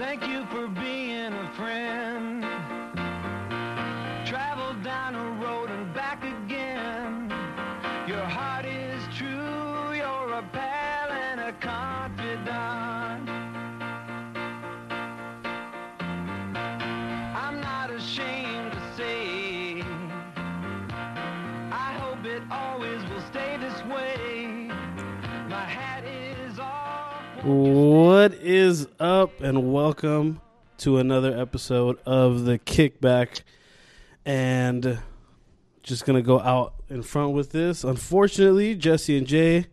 Thank you for being a friend. Up, and welcome to another episode of the Kickback. And just gonna go out in front with this. Unfortunately, Jesse and Jay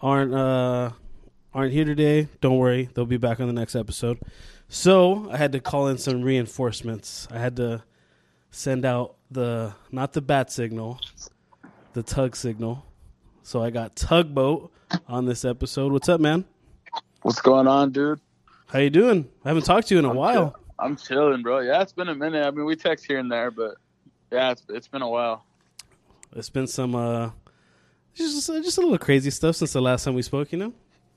aren't uh, aren't here today. Don't worry, they'll be back on the next episode. So I had to call in some reinforcements. I had to send out the not the bat signal, the tug signal. So I got tugboat on this episode. What's up, man? What's going on, dude? How you doing? I haven't talked to you in a I'm while. chill- I'm chilling, bro. Yeah, it's been a minute. I mean, we text here and there, but yeah, it's it's been a while. It's been some uh just just a little crazy stuff since the last time we spoke, you know?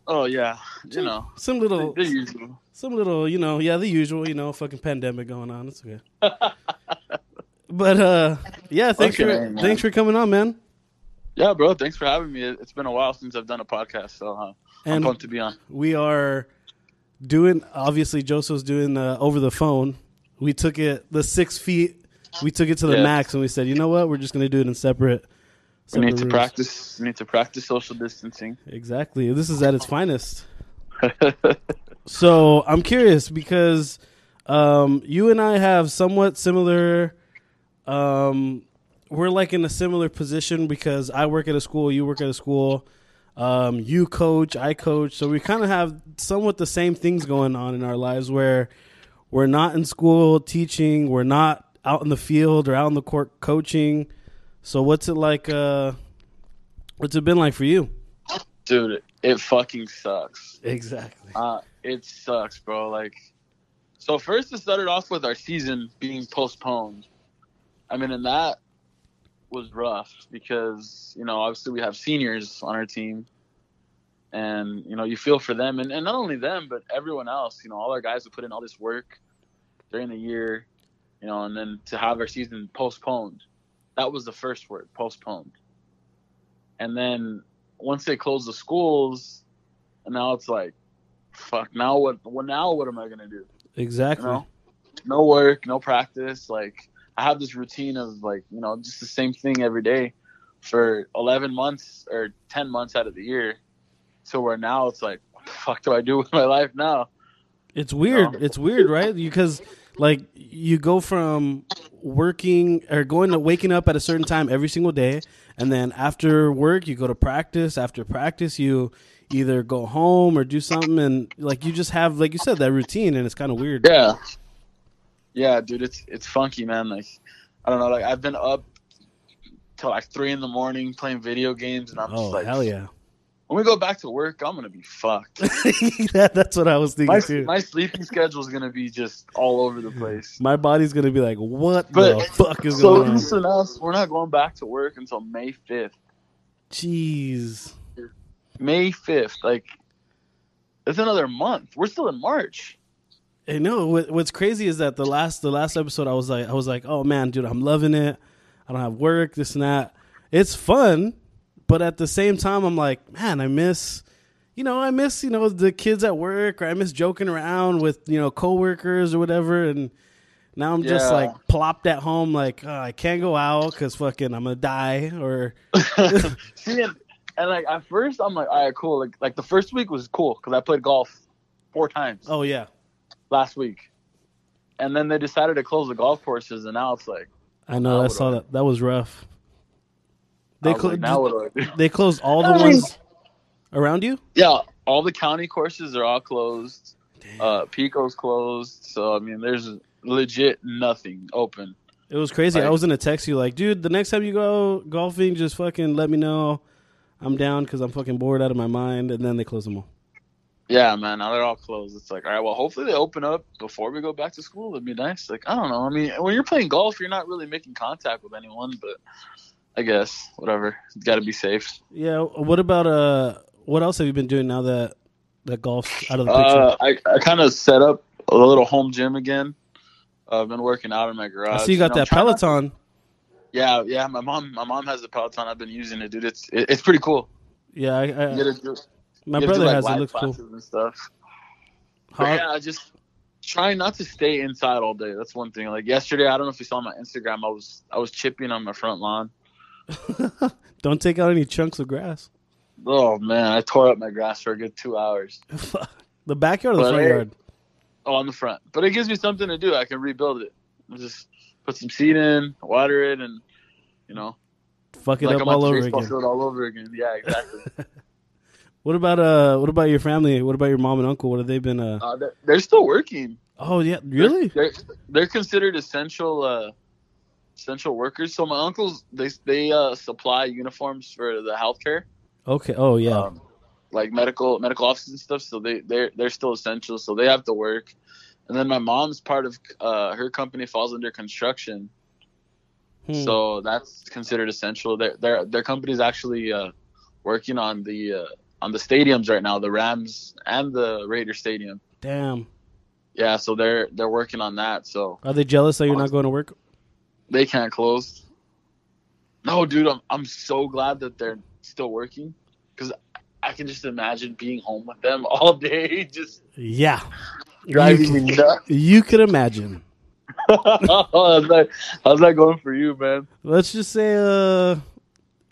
Oh yeah, you know, Some little the usual. some little, you know, yeah, the usual, you know, fucking pandemic going on. It's okay. but uh yeah, thanks Okay, for man. thanks for coming on, man. Yeah, bro. Thanks for having me. It- It's been a while since I've done a podcast, so uh, I'm pumped to be on. we are doing obviously Joseph's doing uh, over the phone. We took it the 6 feet. We took it to the Yeah. max and we said, "You know what? We're just going to do it in separate We need to rooms." practice. We need to practice social distancing. Exactly. This is at its finest. So I'm curious because um, you and I have somewhat similar. Um, we're like in a similar position because I work at a school, you work at a school, um, you coach, I coach, so we kind of have somewhat the same things going on in our lives where we're not in school teaching, we're not out in the field or out in the court coaching. So what's it like? Uh, what's it been like for you? Dude, it fucking sucks. Exactly. Uh, it sucks, bro. Like, so first it started off with our season being postponed. I mean, and that was rough because you know obviously we have seniors on our team, and you know you feel for them, and, and not only them but everyone else. You know, all our guys who put in all this work during the year, you know, and then to have our season postponed, that was the first word, postponed. And then once they closed the schools, and now it's like, fuck. Now what? Well, now what am I gonna do? Exactly. You know, no work, no practice. Like I have this routine of like you know just the same thing every day for 11 months or 10 months out of the year. So where now it's like, what the fuck do I do with my life now? It's weird. No. It's weird, right? Because like you go from working or going to waking up at a certain time every single day, and then after work you go to practice. After practice, you either go home or do something, and like you just have, like you said, that routine, and it's kind of weird. Yeah, yeah, dude, it's it's funky, man. Like I don't know, like I've been up till like three in the morning playing video games, and I'm Oh just like, hell yeah! when we go back to work, I'm gonna be fucked. that, that's what I was thinking my too. my sleeping schedule is gonna be just all over the place. My body's gonna be like, "What But- the fuck is So going on?" listen us, we're not going back to work until May fifth. Jeez. May fifth, like it's another month. We're still in March. I know. What's crazy is that the last the last episode, I was like, I was like, oh man, dude, I'm loving it. I don't have work, this and that. It's fun, but at the same time, I'm like, man, I miss, you know, I miss, you know, the kids at work, or I miss joking around with, you know, coworkers or whatever, and now I'm just Yeah. like plopped at home, like oh, I can't go out because fucking I'm gonna die, or See, and, and like at first, I'm like, all right, cool. Like like the first week was cool because I played golf four times oh yeah, last week, and then they decided to close the golf courses, and now it's like, I know. Now I saw I- that. That was rough. They I was clo- like, now what do I do? they closed all the ones around you. Yeah, all the county courses are all closed. Uh, Pico's closed, so I mean, there's legit nothing open. It was crazy. I was gonna text you like, dude, the next time you go golfing, just fucking let me know. I'm down because I'm fucking bored out of my mind. And then they close them all. Yeah, man. Now they're all closed. It's like, all right, well, hopefully they open up before we go back to school. That'd be nice. Like, I don't know. I mean, when you're playing golf, you're not really making contact with anyone, but I guess whatever. Got to be safe. Yeah. What about uh? What else have you been doing now that that golf's out of the picture? Uh, I I kind of set up a little home gym again. Uh, I've been working out in my garage. I see you got know, that not- Peloton. Yeah, yeah. My mom, my mom has the Peloton. I've been using it, dude. It's it, it's pretty cool. Yeah, I, I, my do, brother like, has it. Looks cool. and stuff. Yeah, I just trying not to stay inside all day. That's one thing. Like yesterday, I don't know if you saw my Instagram. I was I was chipping on my front lawn. Don't take out any chunks of grass. Oh man, I tore up my grass for a good two hours. the backyard or the But front hey, yard? Oh, on the front. But it gives me something to do. I can rebuild it. I just put some seed in, water it, and you know, Fuck it like up all over again. all over again. Yeah, exactly. What about uh? What about your family? What about your mom and uncle? What have they been? Uh. uh, they're, they're still working. Oh yeah, really? They're, they're considered essential uh, essential workers. So my uncles they they uh, supply uniforms for the healthcare. Okay. Oh yeah. um, like medical medical offices and stuff. So they they're they're still essential. So they have to work. And then my mom's part of uh, her company falls under construction, Hmm. so that's considered essential. Their their their company's actually uh, working on the uh, on the stadiums right now, the Rams and the Raider Stadium. Damn. Yeah, so they're they're working on that. So Are they jealous that you're not going to work? they can't close. No, dude, I'm I'm so glad that they're still working because I can just imagine being home with them all day, just Yeah. driving You, me nuts. you could imagine. how's, that, how's that going for you, man? Let's just say uh,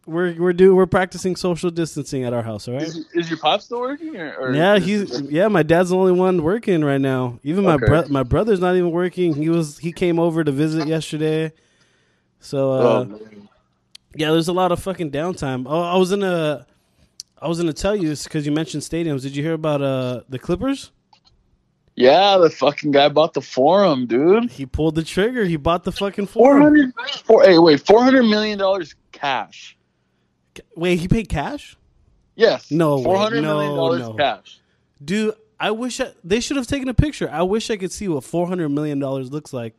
we're we're do we're practicing social distancing at our house. All right. Is, is your pop still working? Or, or Yeah, he's yeah. My dad's the only one working right now. Even my Okay. bro- my brother's not even working. He was he came over to visit yesterday. So uh, Oh, yeah, there's a lot of fucking downtime. Oh, I was in a I was gonna tell you because you mentioned stadiums. Did you hear about uh the Clippers? yeah, the fucking guy bought the forum, dude. He pulled the trigger. He bought the fucking Four forum. hundred. Four. Hey, wait, four hundred million dollars cash. Wait, he paid cash, Yes. No. Four hundred million No, dollars no. cash. dude. I wish I, they should have taken a picture. I wish I could see what four hundred million dollars looks like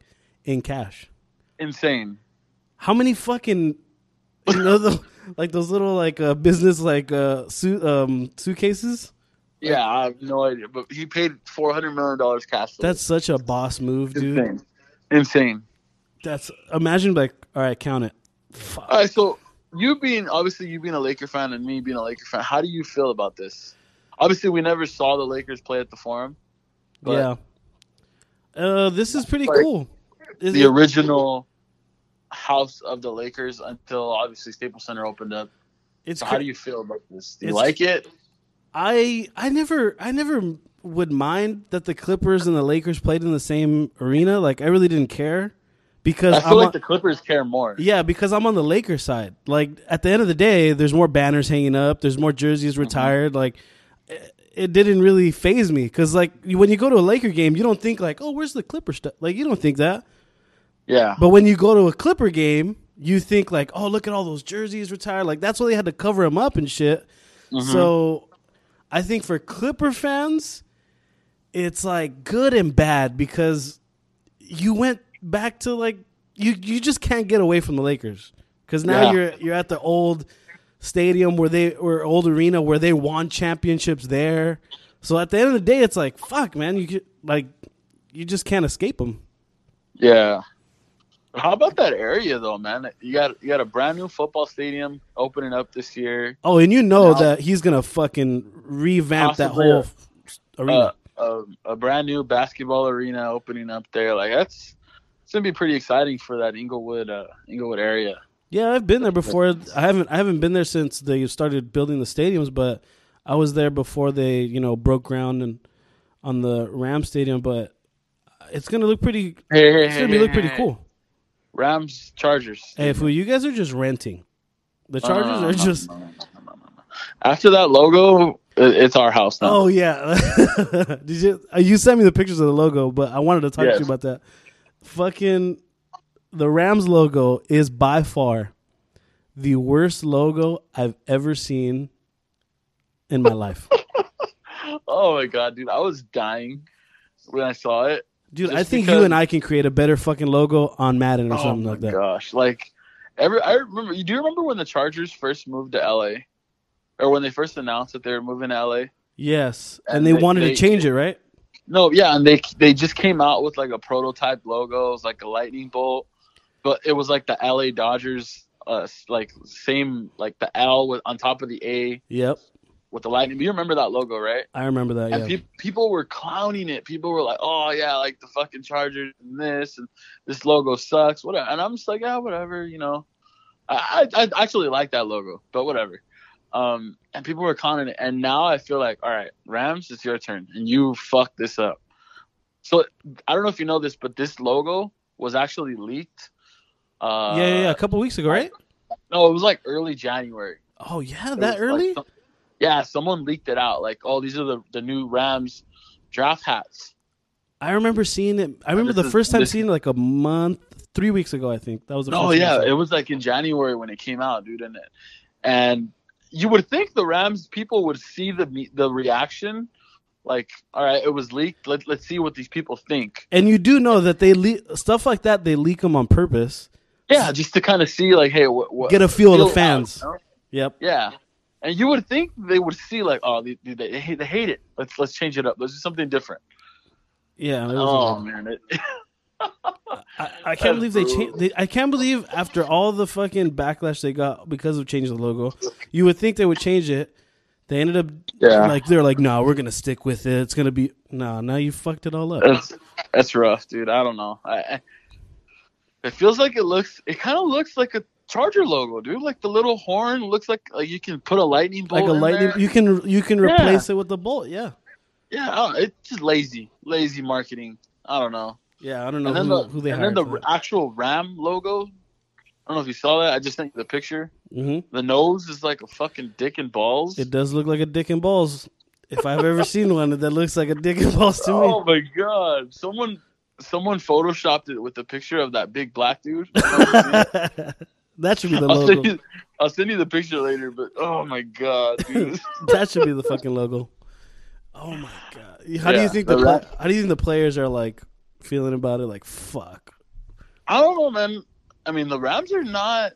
in cash. Insane. How many fucking you know the, like those little like uh, business like uh suit um suitcases? Yeah, I have no idea, but he paid four hundred million dollars cash. That's such a boss move, dude. insane. Insane. That's imagine like all right, count it. Fuck. All right, so you being obviously you being a Laker fan and me being a Laker fan, how do you feel about this? Obviously, we never saw the Lakers play at the Forum. but yeah. Uh, this is pretty Like, cool. Is The it- original house of the Lakers until obviously Staples Center opened up. it's So how do you feel about this? Do you like it? I I never I never would mind that the Clippers and the Lakers played in the same arena. Like I really didn't care because I I'm feel like on- the Clippers care more. yeah because I'm on the Lakers side. Like at the end of the day, there's more banners hanging up. There's more jerseys retired. Like it, it didn't really phase me because like when you go to a Laker game, you don't think like oh where's the Clipper stuff. Like you don't think that. Yeah. But when you go to a Clipper game, you think like, oh, look at all those jerseys retired. Like that's why they had to cover them up and shit. Mm-hmm. So I think for Clipper fans, it's like good and bad because you went back to like you you just can't get away from the Lakers because now Yeah. you're you're at the old stadium where they or old arena where they won championships there. So at the end of the day, it's like fuck, man. You get, like you just can't escape them. Yeah. How about that area though, man? You got you got a brand new football stadium opening up this year. Oh, and you know Now- that he's gonna fucking revamp that whole arena. Uh, a, a brand new basketball arena opening up there. Like that's it's gonna be pretty exciting for that Inglewood uh, Inglewood area. yeah, I've been there before. I haven't I haven't been there since they started building the stadiums, but I was there before they you know broke ground and on the Ram Stadium. But it's gonna look pretty. It's gonna be look pretty cool. Rams Chargers. Hey, fool, you guys are just renting. The Chargers no, are just. After that logo, it's our house now. Oh yeah, did you? uh, You sent me the pictures of the logo, but I wanted to talk to you about that. Fucking, the Rams logo is by far the worst logo I've ever seen in my life, Oh my god, dude, I was dying when I saw it. dude. I think you and I can create a better fucking logo on Madden or oh something like that. gosh, like every I remember. You do you remember when the Chargers first moved to LA, or when they first announced that they were moving to LA? Yes, and, And they, they- wanted they- to change it, right? No, yeah, and they they just came out with like a prototype logo, it was like a lightning bolt, but it was like the LA Dodgers, uh, like same like the L with on top of the A Yep, with the lightning. You remember that logo, right? I remember that. And Yeah, pe- people were clowning it. People were like, "Oh yeah, like the fucking Chargers and this and this logo sucks." Whatever. And I'm just like, "Yeah, whatever." You know, I I, I actually like that logo, but whatever. Um, and people were it, and now I feel like, all right, Rams, it's your turn, and you fucked this up. So I don't know if you know this, but this logo was actually leaked. Uh, yeah, yeah, yeah. A couple weeks ago, right? No, it was like early January. Oh yeah, It that early. like, some- yeah, someone leaked it out. Like, oh, these are the the new Rams draft hats. I remember seeing it. I remember the is- first time this- seeing it like a month, three weeks ago. I think that was the. Oh first time yeah, it was like in January when it came out, dude, and it, and you would think the Rams people would see the the reaction, like, all right, it was leaked. Let let's see what these people think. And you do know that they leak stuff like that. They leak them on purpose. Yeah, just to kind of see, like, hey, what, what Get a feel of the out, fans. you know? Yep. Yeah, and you would think they would see, like, oh, they, they, they, hate, they hate it. Let's let's change it up. Let's do something different. Yeah. Oh man, it, I, I can't believe they changed. They, I can't believe after all the fucking backlash they got because of changing the logo, you would think they would change it. They ended up Yeah. like they're like, no, we're gonna stick with it. It's gonna be no. Now you fucked it all up. that's that's rough, dude. I don't know. I, I it feels like it looks. It kind of looks like a Charger logo, dude. Like the little horn looks like like you can put a lightning bolt. Like a in lightning, there. you can you can Yeah. replace it with the bolt. Yeah, Yeah, oh, it's just lazy, lazy marketing. I don't know. Yeah. I don't know And who, the who they and hired. then the actual Ram logo. I don't know if you saw that. I just sent you the picture. hmm The nose is like a fucking dick and balls. It does look like a dick and balls. If I've ever seen one that looks like a dick and balls to me. oh my god! Someone someone photoshopped it with a picture of that big black dude. that should be the I'll logo. send you. I'll send you the picture later. But oh my god, dude. that should be the fucking logo. Oh my god! How do you think the the pla- how do you think the players are like feeling about it? Like fuck. I don't know, man. I mean, the Rams are not.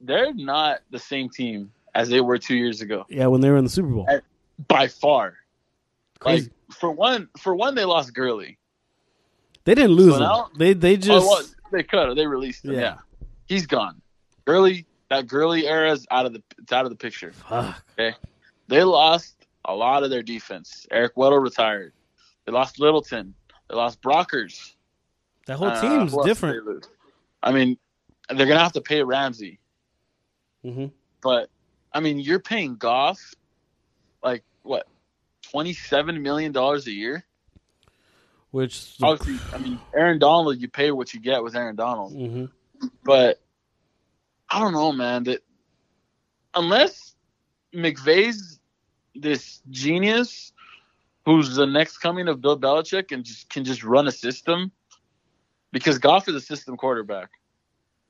They're not the same team as they were two years ago, Yeah, when they were in the Super Bowl. Uh, by far. Crazy. Like for one, for one, they lost Gurley. they didn't lose so him. now- They they Oh, just well, they cut. Or They released him. Yeah. Yeah. he's gone. Gurley, that Gurley era is out of the. It's out of the picture. fuck. Okay, They lost a lot of their defense. Eric Weddle retired. They lost Littleton. They lost Brockers. That whole Uh, team's did different. I mean, they're gonna have to pay Ramsey, hmm but I mean, you're paying Goff like what, twenty seven million dollars a year. Which Obviously, I mean, Aaron Donald, you pay what you get with Aaron Donald. hmm But I don't know, man. That unless McVay's this genius who's the next coming of Bill Belichick and just can just run a system, because Goff is a system quarterback.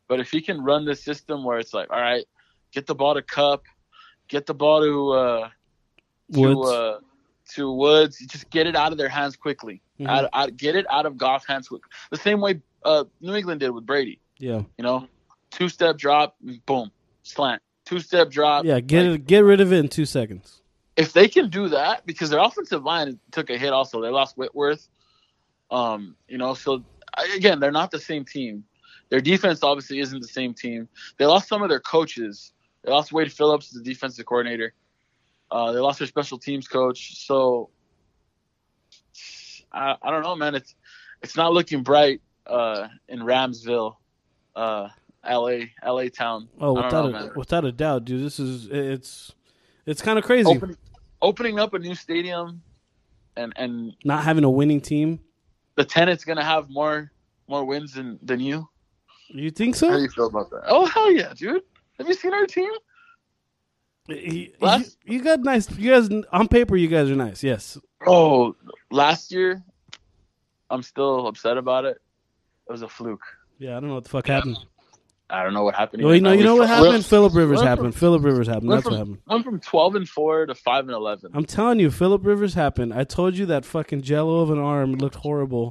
But if he can run this system where it's like, all right, get the ball to Kupp, get the ball to uh, to Woods. uh, to Woods, just get it out of their hands quickly. Mhm. Out, out, get it out of Goff's hands quick. The same way uh, New England did with Brady. yeah, You know, two step drop, boom, slant. Two step drop. yeah. Get Like, it, get rid of it in two seconds. If they can do that, because their offensive line took a hit. Also, they lost Whitworth. Um, you know, so again, they're not the same team. Their defense obviously isn't the same team. They lost some of their coaches. They lost Wade Phillips, the defensive coordinator. Uh, they lost their special teams coach. So I, I don't know, man. It's it's not looking bright uh, in Ramsville, uh, L.A. L.A. town. Oh, without know, a man. without a doubt, dude. This is it's it's kind of crazy Opening, opening up a new stadium, and and not having a winning team. the tenant's gonna have more more wins than than you. You think so? How do you feel about that? Oh hell yeah, dude! Have you seen our team? You, Last- you- you got nice. You guys on paper, you guys are nice. Yes. Oh, last year, I'm still upset about it. It was a fluke. Yeah, I don't know what the fuck happened. I don't know what happened. Well, you know, you know what happened. Went, Philip Rivers went happened. Philip Rivers happened. went That's what from, happened. went from 12 and four to five and 11. I'm telling you, Philip Rivers happened. I told you that fucking jello of an arm looked horrible,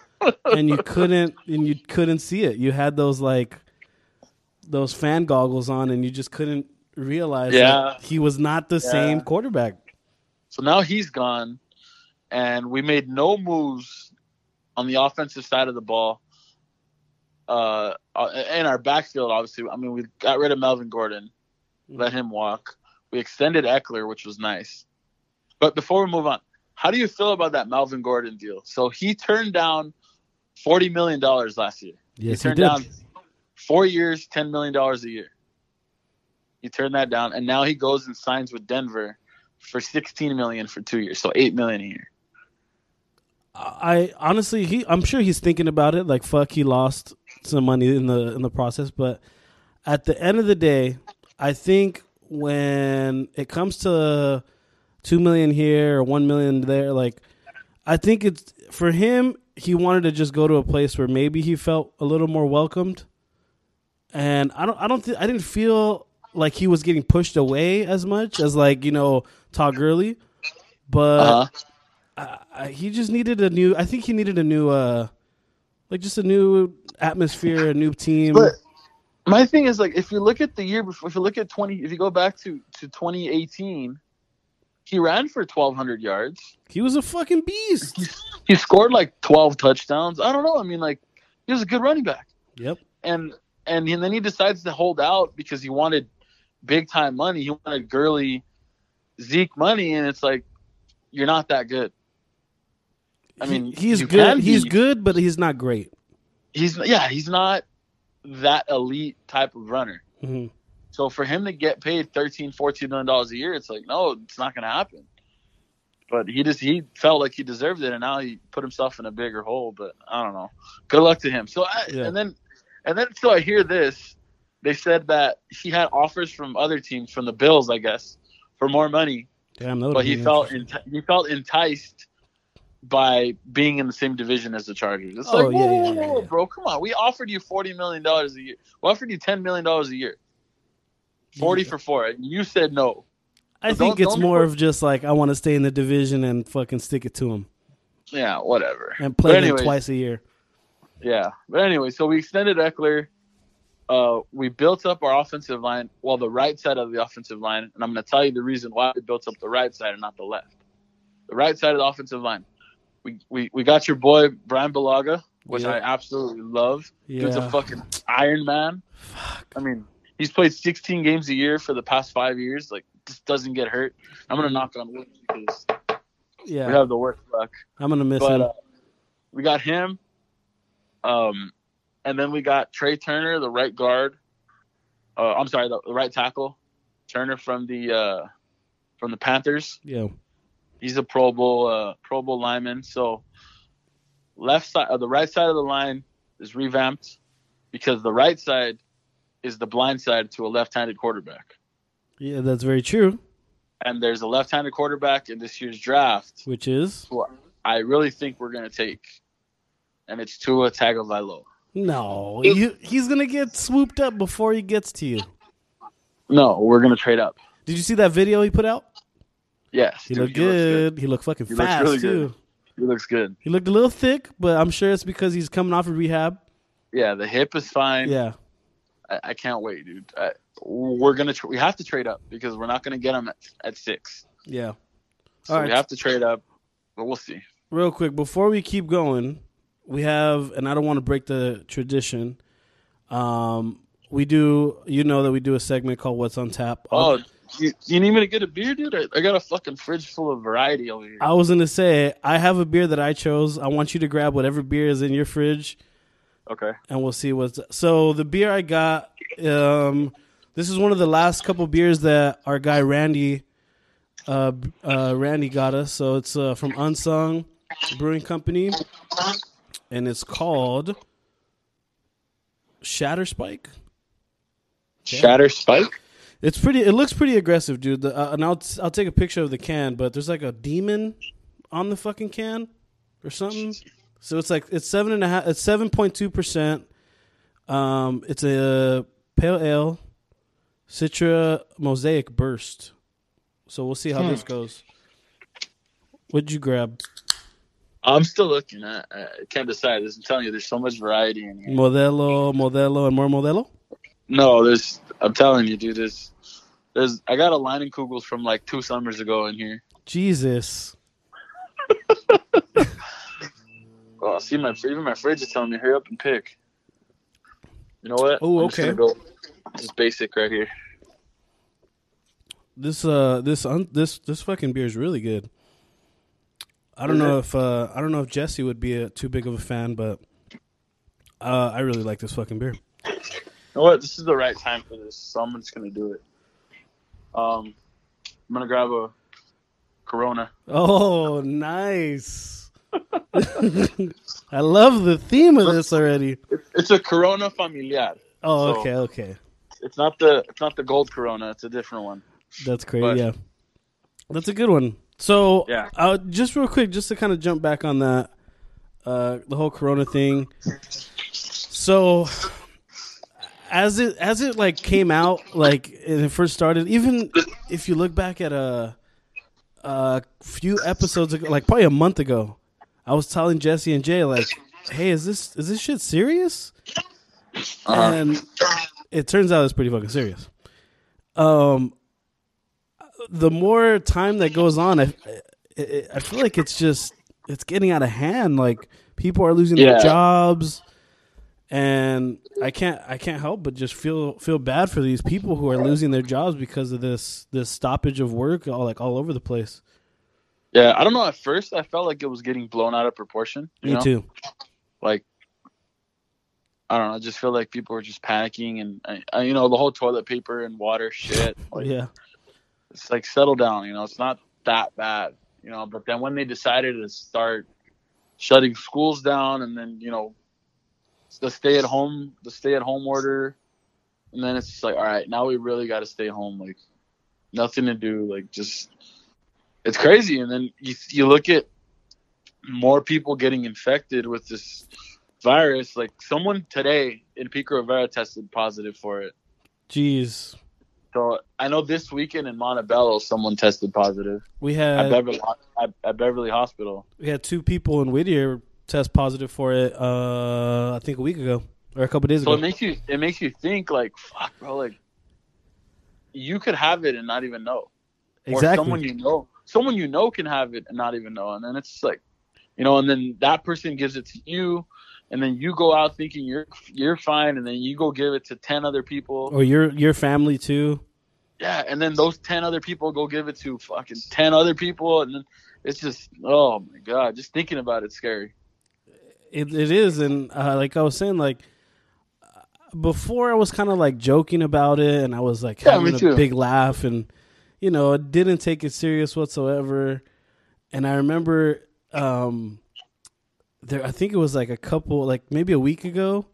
and you couldn't and you couldn't see it. You had those like those fan goggles on, and you just couldn't realize Yeah. that he was not the Yeah. same quarterback. So now he's gone, and we made no moves on the offensive side of the ball. Uh, uh, in our backfield, obviously, I mean, we got rid of Melvin Gordon, let him walk. We extended Ekeler, which was nice. But before we move on, how do you feel about that Melvin Gordon deal? So he turned down forty million dollars last year. Yes, he he turned did. down four years, ten million dollars a year. He turned that down, and now he goes and signs with Denver for sixteen million for two years, so eight million a year. I honestly, he, I'm sure he's thinking about it. Like, fuck, he lost some money in the in the process. But at the end of the day, I think when it comes to two million here or one million there, like, I think it's for him. He wanted to just go to a place where maybe he felt a little more welcomed. And I don't, I don't, th- I didn't feel like he was getting pushed away as much as like you know Todd Gurley, but Uh-huh. I, I, he just needed a new. I think he needed a new, uh, like just a new atmosphere, a new team. But my thing is like, if you look at the year before, if you look at twenty, if you go back to to 2018, he ran for 1,200 yards. he was a fucking beast. He, he scored like 12 touchdowns. I don't know. I mean, like he was a good running back. Yep. and and and then he decides to hold out because he wanted big time money. He wanted Gurley, Zeke money, and it's like you're not that good. I mean, He- he's good. He's good, but he's not great. He's yeah, he's not that elite type of runner. hmm So for him to get paid 13, 14 million dollars a year, it's like no, it's not going to happen. But he just he felt like he deserved it, and now he put himself in a bigger hole. But I don't know. Good luck to him. So I, Yeah. and then and then so I hear this. They said that he had offers from other teams, from the Bills, I guess, for more money, Damn, but he felt enti- he felt enticed by being in the same division as the Chargers. It's Oh, like, yeah, whoa, yeah, whoa, yeah, whoa, bro, come on. We offered you forty million dollars a year. We offered you ten million dollars a year. Forty for four. And you said no. I Don't- think it's don't more of just like I want to stay in the division and fucking stick it to him Yeah, whatever. and play But them twice a year. Yeah. But anyway, so we extended Ekeler. Uh, we built up our offensive line, well, the right side of the offensive line, and I'm going to tell you the reason why we built up the right side and not the left. The right side of the offensive line. We we, we got your boy Bryan Bulaga, which. I absolutely love. Dude's Yeah. a fucking Iron Man. Fuck. I mean, he's played 16 games a year for the past five years. Like, just doesn't get hurt. I'm gonna knock on wood because Yeah, we have the worst luck. I'm gonna miss But him. uh, we got him. Um, and then we got Trai Turner, the right guard. Uh, I'm sorry, the, the right tackle. Turner from the uh, from the Panthers. yeah, He's a Pro Bowl uh, Pro Bowl lineman. So left side, uh, the right side of the line is revamped because the right side is the blind side to a left-handed quarterback. yeah, that's very true. And there's a left-handed quarterback in this year's draft Which is who I really think we're gonna take, and it's Tua Tagovailoa. no, you, he's gonna get swooped up before he gets to you. No, we're gonna trade up. Did you see that video he put out? Yes, He dude, looked he looks good. He looked fucking He fast really too. good. He looks good. He looked a little thick, but I'm sure it's because he's coming off of rehab. Yeah, the hip is fine. Yeah, I, I can't wait, dude. I, we're gonna tr- we have to trade up because we're not gonna get him at, at six. yeah. So All we right. have to trade up, but we'll see. Real quick before we keep going, we have, and I don't want to break the tradition. Um, we do, you know, that we do a segment called "What's on Tap." Oh, you, you need me to get a beer, dude? I, I got a fucking fridge full of variety over here. I was gonna say I have a beer that I chose. I want you to grab whatever beer is in your fridge, Okay. and we'll see what's. So the beer I got, um, this is one of the last couple beers that our guy Randy, uh, uh, Randy got us. So it's uh, from Unsung Brewing Company, and it's called Shatter Spike. Shatter Spike. It's pretty. It looks pretty aggressive, dude. The, uh, and I'll I'll take a picture of the can, but there's like a demon on the fucking can or something. So it's like it's seven and a half. It's seven point two percent. Um, it's a pale ale, Citra Mosaic Burst. So we'll see how Hmm. this goes. What'd you grab? I'm still looking. I, I can't decide. I'm telling you, there's so much variety in here. Modelo, Modelo, and more Modelo. No, there's. I'm telling you, dude. There's. There's. I got a Leinenkugel's from like two summers ago in here. Jesus. Oh, see my even my fridge is telling me hurry up and pick. You know what? Oh, just okay. gonna go just basic right here. This uh this un- this this fucking beer is really good. I don't know if uh I don't know if Jesse would be a, too big of a fan, but uh I really like this fucking beer. Know what? This is the right time for this, so I'm just gonna do it. Um, I'm gonna grab a Corona. Oh, nice. I love the theme of this already. It's, a Corona Familiar. Oh, So- okay, okay. It's not the it's not the gold Corona. It's a different one. That's great. But- yeah, that's a good one. So, Yeah. uh, just real quick, just to kind of jump back on that, uh, the whole Corona thing. So, as it as it like came out, like and it first started, even if you look back at a a few episodes ago, like probably a month ago, I was telling Jesse and Jay like, "Hey, is this is this shit serious?" Uh-huh. and it turns out it's pretty fucking serious. Um, the more time that goes on, I, I, I feel like it's just it's getting out of hand. Like people are losing their jobs, and I can't I can't help but just feel feel bad for these people who are losing their jobs because of this this stoppage of work, all like all over the place. Yeah, I don't know. At first, I felt like it was getting blown out of proportion. You Me know? too. Like, I don't know. I just feel like people were just panicking, and I, I, you know, the whole toilet paper and water shit. Like, yeah, it's like settle down. You know, it's not that bad. You know, but then when they decided to start shutting schools down, and then you know, the stay at home, the stay at home order, and then it's just like, all right, now we really got to stay home. Like, nothing to do. Like, just it's crazy. And then you you look at more people getting infected with this virus. Like, someone today in Pico Rivera tested positive for it. jeez, So I know this weekend in Montebello, someone tested positive we at had Beverly at, at Beverly Hospital. we had two people in Whittier test positive for it. Uh, I think a week ago or a couple days So ago. it makes you it makes you think like, fuck, bro, like you could have it and not even know, or exactly. someone you know, someone you know can have it and not even know, and then it's like, you know, and then that person gives it to you, and then you go out thinking you're you're fine, and then you go give it to ten other people, or your your family too. yeah, and then those ten other people go give it to fucking ten other people, and then it's just, oh my god, just thinking about it's scary. It it is, and uh, like I was saying, like before I was kind of like joking about it, and I was like Yeah, having a too. big laugh, and you know, I didn't take it serious whatsoever. And I remember, um, there I think it was like a couple, like maybe a week ago,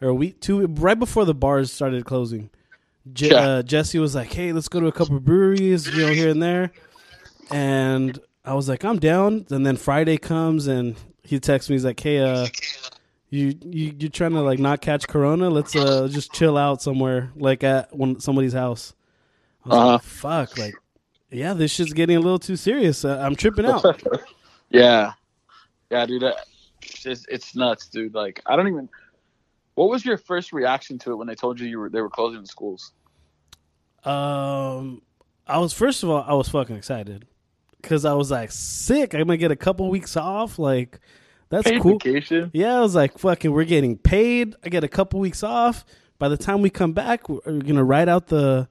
or a week two, right before the bars started closing. Je- Yeah. uh, Jesse was like, "Hey, let's go to a couple breweries, you know, here and there," and I was like, "I'm down." And then Friday comes, and he texts me. He's like, "Hey, uh, you you you trying to like not catch corona? Let's uh just chill out somewhere, like at one somebody's house." I was Uh-huh. like, "Fuck!" Like, yeah, this shit's getting a little too serious. Uh, I'm tripping out. Yeah, yeah, dude. That, it's, it's nuts, dude. Like, I don't even. What was your first reaction to it when they told you you were they were closing the schools? Um, I was first of all, I was fucking excited because I was like, sick. I'm gonna get a couple weeks off. Like, that's Paid cool. vacation. Yeah, I was like, fucking, we're getting paid. I get a couple weeks off. By the time we come back, we're gonna write out the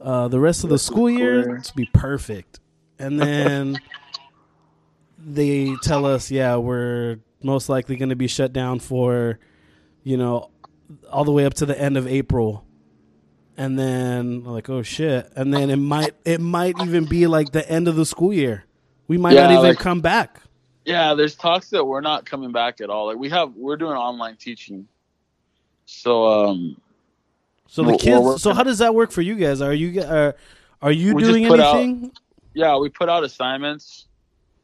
uh, the rest of the school year to be perfect. And then they tell us, yeah, we're most likely going to be shut down for, you know, all the way up to the end of April. And then like, oh shit. And then it might it might even be like the end of the school year. We might not even like- come back. Yeah, there's talks that we're not coming back at all. Like we have, we're doing online teaching. So, um, So the kids. so how does that work for you guys? Are you are are you doing put out- anything? yeah, we put out assignments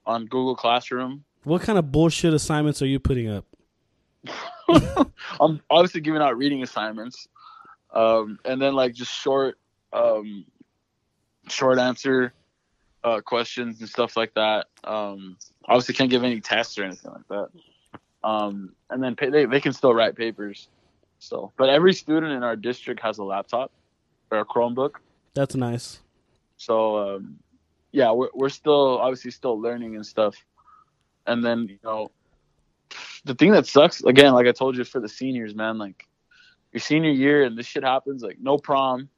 on Google Classroom. What kind of bullshit assignments are you putting up? I'm obviously giving out reading assignments, um, and then like just short, um, short answer uh, questions and stuff like that. Um, obviously, can't give any tests or anything like that. Um, and then they they can still write papers. So, but every student in our district has a laptop or a Chromebook. That's nice. So um, yeah, we're we're still obviously still learning and stuff. And then you know, the thing that sucks again, like I told you, for the seniors, man, like your senior year and this shit happens, like no prom,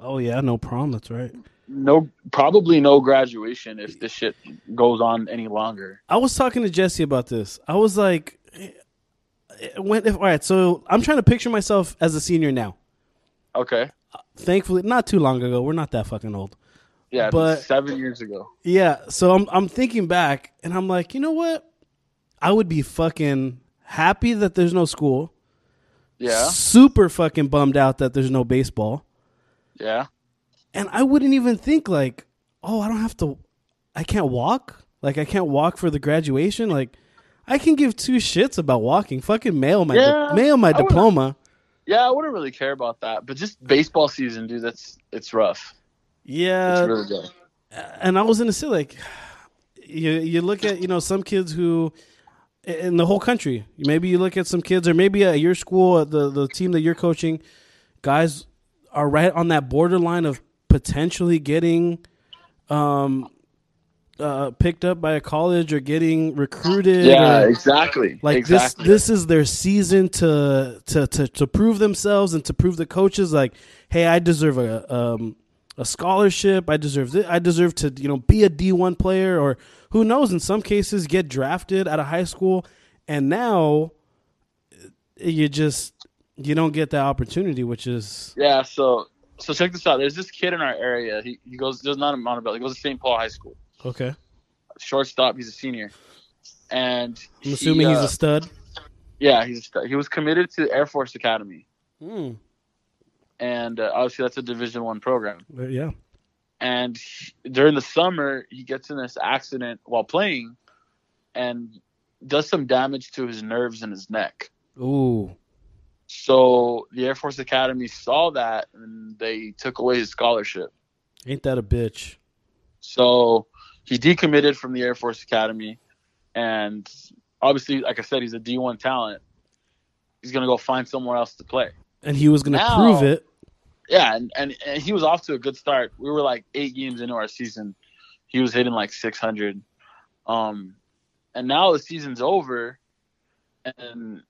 Oh yeah, no prom. That's right. no probably no graduation if this shit goes on any longer. I was talking to Jesse about this. I was like, when if all right, so I'm trying to picture myself as a senior now. Okay, Thankfully, not too long ago. We're not that fucking old. yeah, But- seven years ago. Yeah, so I'm I'm thinking back and I'm like, you know what? I would be fucking happy that there's no school. Yeah, Super fucking bummed out that there's no baseball. yeah, And I wouldn't even think like, oh, I don't have to I can't walk? Like I can't walk for the graduation? Like I can give two shits about walking. Fucking mail my Yeah, mail my I diploma. yeah. I wouldn't really care about that, but just baseball season, dude. That's it's rough. Yeah, It's really good. and I was in the city like you you look at you know some kids who in the whole country maybe you look at some kids or maybe at your school at the the team that you're coaching guys are right on that borderline of potentially getting um uh picked up by a college or getting recruited Yeah, or- exactly. like exactly. this this is their season to, to to to prove themselves and to prove the coaches like hey i deserve a um a scholarship i deserve this i deserve to you know be a d1 player or who knows in some cases get drafted out of high school and now you just you don't get that opportunity which is Yeah, so so check this out. There's this kid in our area. He he goes there's not a Montebello. He goes to St. Paul High School. okay Shortstop. He's a senior, and i'm assuming he, he's uh, a stud yeah he's a stud. he was committed to Air Force Academy, Hmm. and uh, obviously that's a Division One program. But yeah And he- during the summer, he gets in this accident while playing, and does some damage to his nerves in his neck. ooh So the Air Force Academy saw that, and they took away his scholarship. ain't that a bitch So he decommitted from the Air Force Academy, and obviously, like I said, he's a D1 talent. He's gonna go find somewhere else to play. and he was gonna prove it Yeah, and, and and he was off to a good start. We were like eight games into our season. He was hitting like 600. Um, and now the season's over, and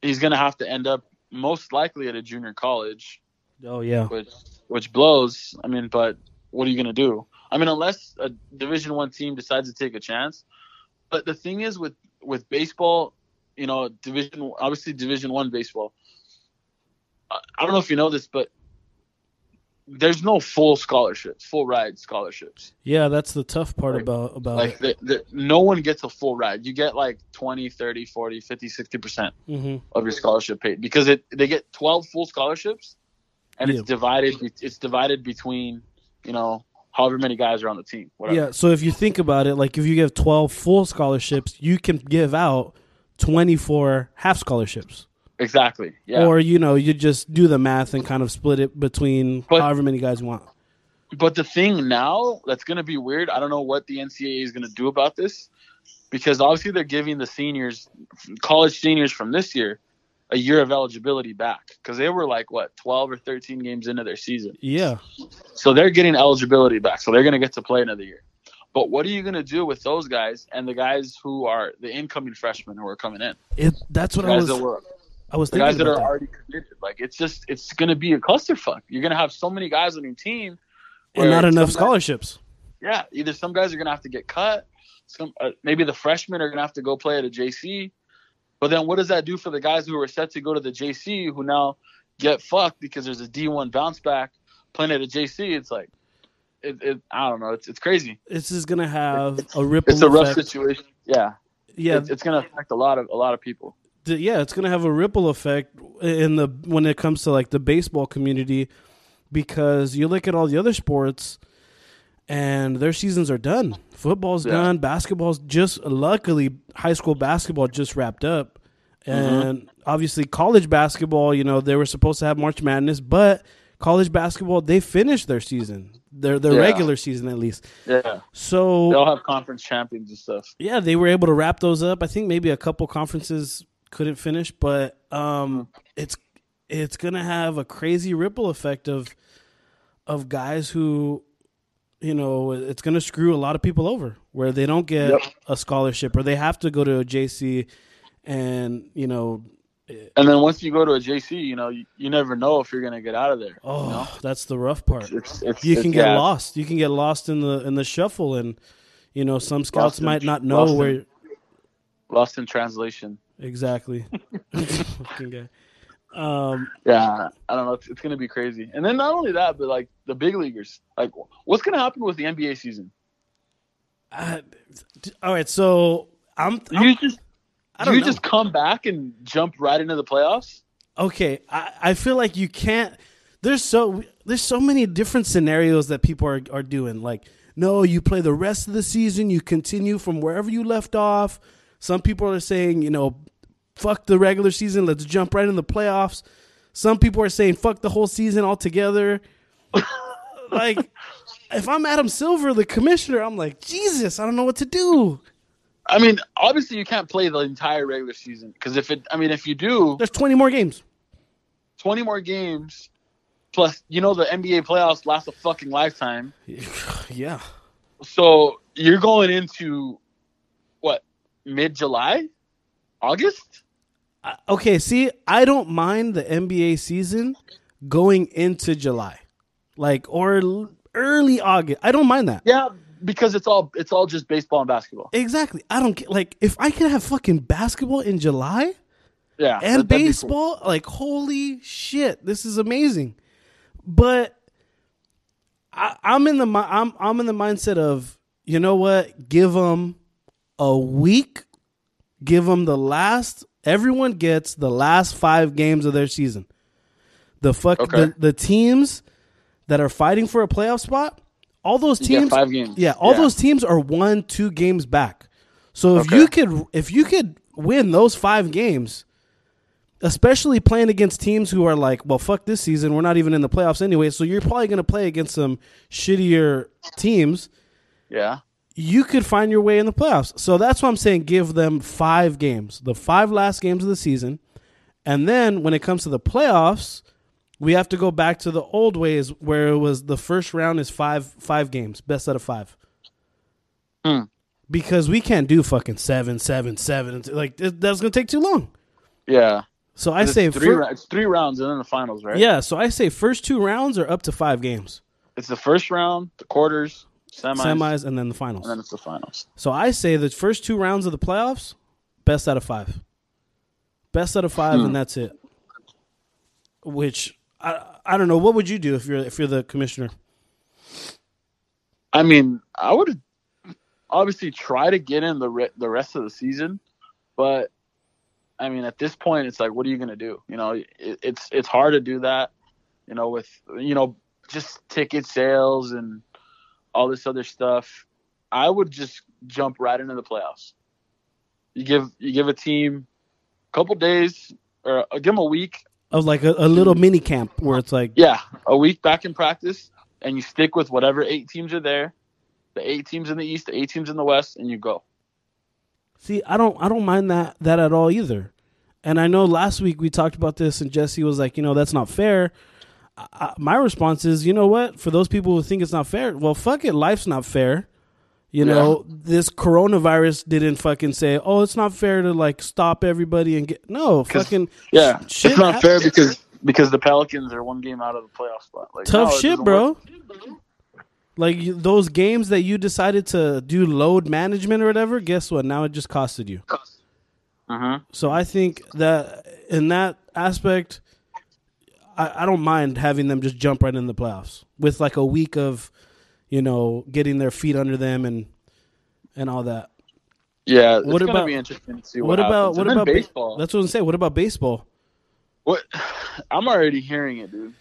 he's gonna have to end up most likely at a junior college. oh yeah which which blows. I mean, but what are you gonna do? I mean, unless a Division One team decides to take a chance. But the thing is, with with baseball, you know, Division obviously Division One baseball. I, I don't know if you know this, but there's no full scholarships, full ride scholarships. Yeah, that's the tough part Like- about about Like the, the, no one gets a full ride. You get like 20, 30, 40, 50, 60% it. hmm of your scholarship paid because it they get 12 full scholarships and Yeah. it's divided it's divided between you know however many guys are on the team whatever. Yeah, so if you think about it, like if you give 12 full scholarships, you can give out 24 half scholarships. Exactly yeah Or, you know, you just do the math and kind of split it between But- however many guys you want. but the thing now that's going to be weird i don't know what the ncaa is going to do about this because obviously they're giving the seniors college seniors from this year a year of eligibility back because they were like what 12 or 13 games into their season Yeah. So they're getting eligibility back. So they're going to get to play another year. But what are you going to do with those guys and the guys who are the incoming freshmen who are coming in? It that's what I was that were I was the thinking guys that are that. already committed. Like it's just it's going to be a clusterfuck. You're going to have so many guys on your team and not enough some guys- scholarships. yeah, either some guys are going to have to get cut. Some uh, maybe the freshmen are going to have to go play at a JC. But then what does that do for the guys who were set to go to the JC who now get fucked because there's a D1 bounce back playing at a JC? It's like it, it I don't know. It's it's crazy. This is going to have a ripple It's a rough effect. situation. Yeah, Yeah, it's, it's going to affect a lot of a lot of people. Yeah, it's going to have a ripple effect in the when it comes to like the baseball community because you look at all the other sports and their seasons are done. Football's Yeah. done, basketball's just luckily high school basketball just wrapped up. Mm-hmm. And obviously college basketball, you know, they were supposed to have March Madness, but college basketball they finished their season. Their their Yeah. regular season at least. Yeah, So they'll have conference champions and stuff. yeah, they were able to wrap those up. I think maybe a couple conferences couldn't finish, but um, it's it's gonna have a crazy ripple effect of of guys who, you know, it's gonna screw a lot of people over where they don't get Yep. a scholarship or they have to go to a JC, and you know, And then once you go to a JC, you know, you, you never know if you're gonna get out of there. oh, you know? that's the rough part. it's, it's, You it's- can get yeah, lost. You can get lost in the in the shuffle, and you know some scouts Lost in- might not know lost in- where Lost in translation. Exactly. Fucking guy. Um, Yeah, I don't know. It's, it's gonna be crazy. And then not only that, but like the big leaguers. Like, what's gonna happen with the NBA season? I- all right, so I'm, I'm you just I don't you know. just come back and jump right into the playoffs? okay. I, I feel like you can't. There's so there's so many different scenarios that people are are doing. Like, no, you play the rest of the season. You continue from wherever you left off. Some people are saying, you know, fuck the regular season. Let's jump right in the playoffs. Some people are saying fuck the whole season altogether. like, if I'm Adam Silver, the commissioner, I'm like, Jesus, I don't know what to do. I mean, obviously you can't play the entire regular season because if it, I mean, if you do There's 20 more games. 20 more games, plus you know the NBA playoffs last a fucking lifetime, yeah. so you're going into mid July, August? Okay, see, I don't mind the NBA season going into July, like or l- early August. I don't mind that. Yeah, because it's all it's all just baseball and basketball. Exactly. I don't get like if I could have fucking basketball in July Yeah, and that- cool. baseball, like holy shit, this is amazing. But I, I'm in the I'm I'm in the mindset of you know what? Give them a week. Give them the last. Everyone gets the last five games of their season. The fuck Okay. the, the teams that are fighting for a playoff spot. All those teams, five games. yeah, all Yeah. those teams are one, two games back. So if Okay. you could, if you could win those five games, especially playing against teams who are like, well, fuck this season, we're not even in the playoffs anyway. So you're probably going to play against some shittier teams. Yeah, You could find your way in the playoffs. So that's why I'm saying give them five games, the five last games of the season, and then when it comes to the playoffs, we have to go back to the old ways where it was the first round is five five games, best out of five. Hmm. Because we can't do fucking seven, seven, seven. Like that's gonna take too long. yeah. So I say three. fir- it's three rounds and then the finals, right? yeah. So I say first two rounds are up to five games, It's the first round, the quarters, semis, semis, and then the finals. and then it's the finals. So I say the first two rounds of the playoffs, best out of five. Best out of five, Hmm. and that's it. Which I I don't know. What would you do if you're if you're the commissioner? I mean, I would obviously try to get in the re- the rest of the season, but I mean, at this point, it's like, what are you gonna do? You know, it, it's it's hard to do that. You know, with you know just ticket sales and all this other stuff. I would just jump right into the playoffs. You give you give a team a couple days or give them a week. Of like a, a little mini camp where it's like, Yeah, a week back in practice, and you stick with whatever eight teams are there. The eight teams in the East, the eight teams in the West, and you go. see, I don't I don't mind that that at all either. And I know last week we talked about this, and Jesse was like, you know, that's not fair. I, my response is, you know what? For those people who think it's not fair, well, fuck it, life's not fair. You Yeah. know, this coronavirus didn't fucking say, "Oh, it's not fair to like stop everybody and get." no fucking Yeah, sh- shit it's not fair because because the Pelicans are one game out of the playoff spot. Like, tough no, shit, bro. work. Like you, those games that you decided to do load management or whatever. Guess what? Now it just costed you. Mhm. So I think that in that aspect, I, I don't mind having them just jump right in the playoffs with like a week of, you know, getting their feet under them and and all that. Yeah, it's What gonna about- be interesting to see What, what, about what about ba- baseball? That's what I'm saying. What about baseball? What I'm already hearing it, dude.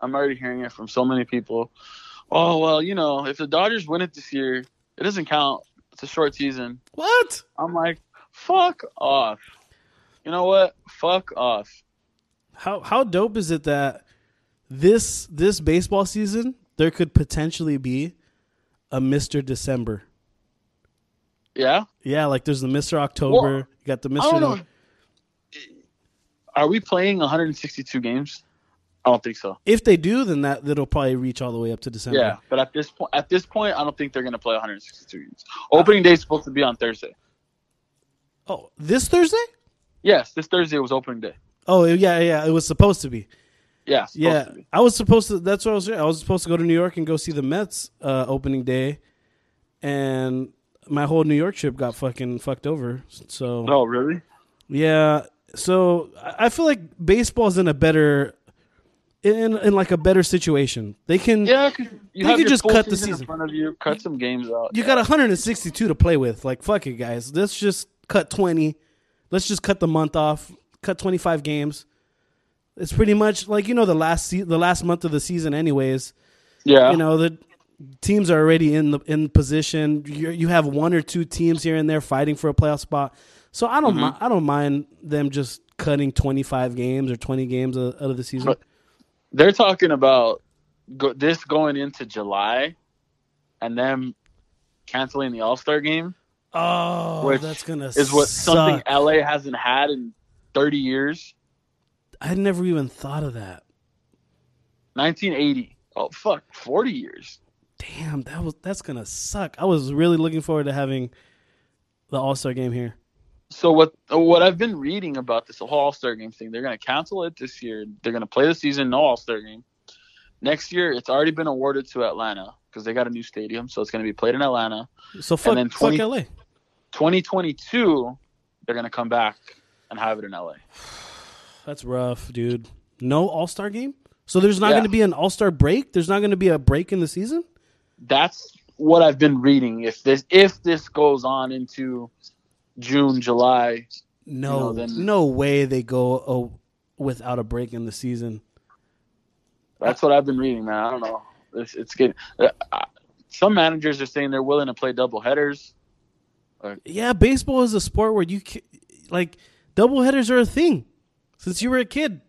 I'm already hearing it from so many people. Oh well, you know, if the Dodgers win it this year, it doesn't count. It's a short season. What? I'm like, fuck off. You know what? Fuck off. How how dope is it that this this baseball season there could potentially be a Mister December? Yeah. Yeah, like there's the Mister October. Well, you got the. Mister. Are we playing 162 games? I don't think so. If they do, then that that'll probably reach all the way up to December. Yeah, but at this point, at this point, I don't think they're gonna play 162 games. Opening day is supposed to be on Thursday. Oh, this Thursday? Yes, this Thursday was opening day. Oh yeah, yeah. It was supposed to be. Yeah, Yeah. I was supposed to. That's what I was. I was supposed to go to New York and go see the Mets uh, opening day, and my whole New York trip got fucking fucked over. So Oh, really? yeah, so I feel like baseball's in a better, in in like a better situation. They can. yeah. you They have could just cut the season season. in front of you. Cut some games out. You got 162 to play with. Like fuck it, guys. Let's just cut 20. Let's just cut the month off. Cut 25 games. It's pretty much like you know the last se- the last month of the season, anyways. yeah. you know the teams are already in the in position. you you have one or two teams here and there fighting for a playoff spot. So I don't Mm-hmm. mi- I don't mind them just cutting 25 games or 20 games out of the season. But- they're talking about go, this going into July, and then canceling the All Star game oh, which that's gonna is what suck. something LA hasn't had in 30 years. I had never even thought of that. 1980. Oh fuck, 40 years. Damn, that was that's gonna suck. I was really looking forward to having the All Star game here. So what what I've been reading about this whole All Star game thing, they're gonna cancel it this year. They're gonna play the season, no All Star game. Next year, it's already been awarded to Atlanta because they got a new stadium, so it's gonna be played in Atlanta. So fuck, then fuck LA. 2022, they're gonna come back and have it in LA. That's rough, dude. No All Star game. So there's not Yeah. going to be an All Star break. There's not going to be a break in the season. That's what I've been reading. If this if this goes on into June, July, No, You know, then- no way they go oh, without a break in the season. that's what I've been reading, man. I don't know. It's, it's getting. Uh, some managers are saying they're willing to play double headers. Yeah, baseball is a sport where you ca- like double headers are a thing since you were a kid.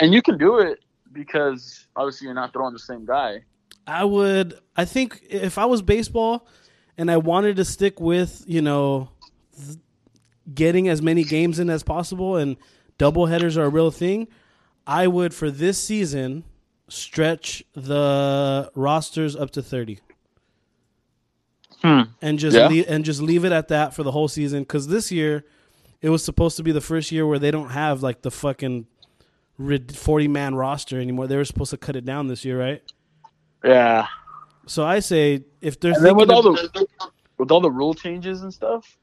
And you can do it because obviously you're not throwing the same guy. I would. I think if I was baseball and I wanted to stick with you know th- getting as many games in as possible and double headers are a real thing, I would for this season stretch the rosters up to thirty. Hmm. and just Yeah. leave, and just leave it at that for the whole season. Because this year, it was supposed to be the first year where they don't have like the fucking forty man roster anymore. They were supposed to cut it down this year, right? Yeah. So I say if they're And then with all of- the with all the rule changes and stuff,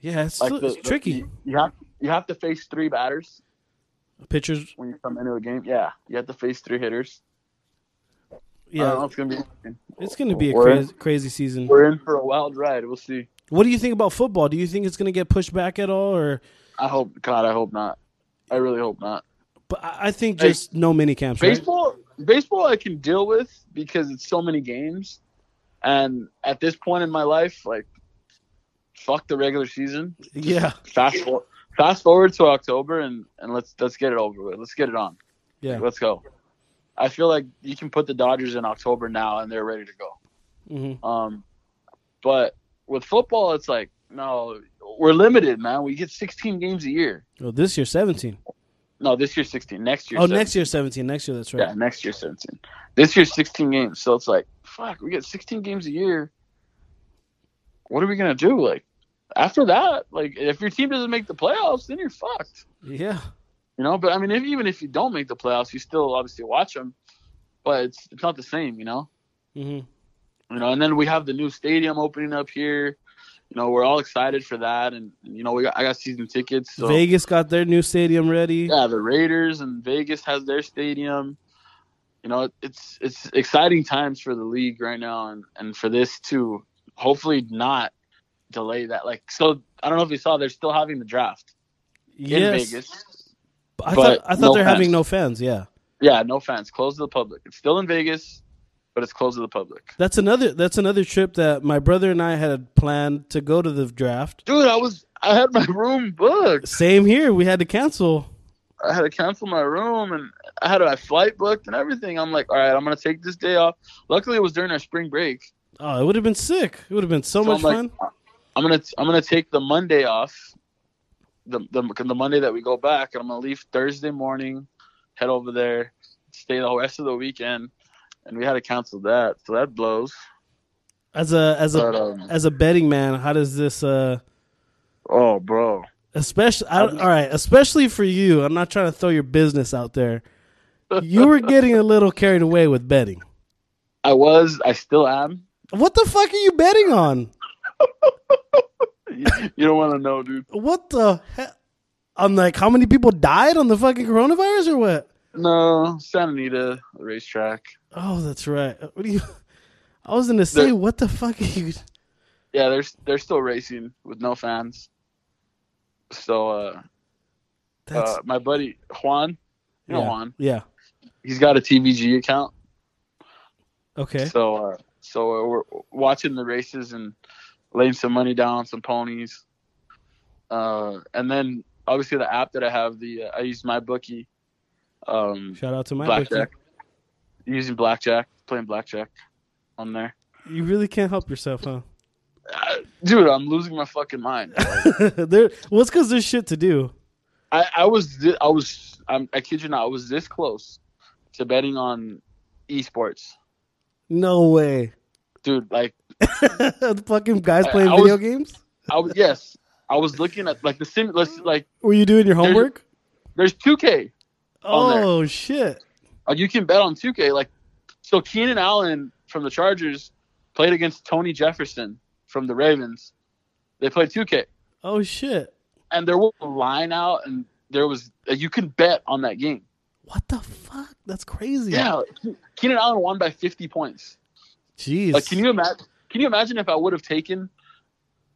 yeah, it's, like the, it's the- tricky. you have you have to face three batters Pitchers, when you come into a game. Yeah, you have to face three hitters. I don't know, yeah, it's gonna be. it's going to be a We're in- crazy, crazy season. We're in for a wild ride. We'll see. What do you think about football? Do you think it's going to get pushed back at all, or? I hope. God, I hope not. I really hope not. But I think just no mini camps. Right? Baseball, baseball, I can deal with because it's so many games, and at this point in my life, like, fuck the regular season. Yeah, Fast forward, fast forward to October, and and let's let's get it over with. Let's get it on. yeah. Let's go. I feel like you can put the Dodgers in October now, and they're ready to go. hmm Um, but with football, it's like no, we're limited, man. We get 16 games a year. Well, this year seventeen. No, this year 16. Next year. Oh, 17. next year seventeen. Next year, that's right. Yeah, next year 17. This year's 16 games. So it's like, fuck, we get 16 games a year. What are we gonna do? Like after that, like if your team doesn't make the playoffs, then you're fucked. Yeah. You know. But I mean, if, even if you don't make the playoffs, you still obviously watch them. But it's it's not the same, you know. hmm You know. And then we have the new stadium opening up here. You know, we're all excited for that, and you know, we got I got season tickets. So Vegas got their new stadium ready. yeah, the Raiders and Vegas has their stadium. You know, it's it's exciting times for the league right now, and and for this to hopefully not delay that. Like, so I don't know if you saw, they're still having the draft in. Vegas. I thought I thought no they're having no fans. Yeah. Yeah, no fans, closed to the public. It's still in Vegas, but it's closed to the public. That's another that's another trip that my brother and I had planned to go to the draft. Dude, I was I had my room booked. Same here. We had to cancel. I had to cancel my room and I had my flight booked and everything. I'm like, all right, I'm gonna take this day off. Luckily, it was during our spring break. Oh, it would have been sick. It would have been so, So much I'm like, fun. I'm gonna I'm gonna take the Monday off, the, the the Monday that we go back, and I'm gonna leave Thursday morning, head over there, stay the rest of the weekend, and we had to cancel that, so that blows. As a as a But um, as a betting man, how does this uh oh, bro, Especially, I, all right, especially for you. I'm not trying to throw your business out there. You were getting a little carried away with betting. I was, I still am. What the fuck are you betting on? You don't want to know, dude. What the hell? I'm like, how many people died on the fucking coronavirus or what? No, Santa Anita racetrack. Oh, that's right. What do you? I was gonna say, The- what the fuck are you? Yeah, they're they're still racing with no fans. So, uh, That's uh my buddy Juan, you know yeah, Juan, yeah. he's got a TVG account. Okay. So, uh, so uh, we're watching the races and laying some money down on some ponies. Uh, and then obviously the app that I have, the uh, I use MyBookie, um, Shout out to my blackjack, using blackjack, playing blackjack on there. You really can't help yourself, huh? Uh, dude, I'm losing my fucking mind. there. Well, it's because there's shit to do. I, I was, I was, I'm, I kid you not, I was this close to betting on esports, No way. dude. Like, the fucking guys playing I video was- games. I was, yes, I was looking at like the sim, let's like, Were you doing your homework? there's 2K. on there. Oh shit! Like you can bet on 2K. Like, so Keenan Allen from the Chargers played against Tony Jefferson from the Ravens. They played 2K, Oh shit! and there was a line out, and there was uh, you can bet on that game. What the fuck? That's crazy. Yeah, Keenan Allen won by 50 points. Jeez. Like, can you imagine? Can you imagine if I would have taken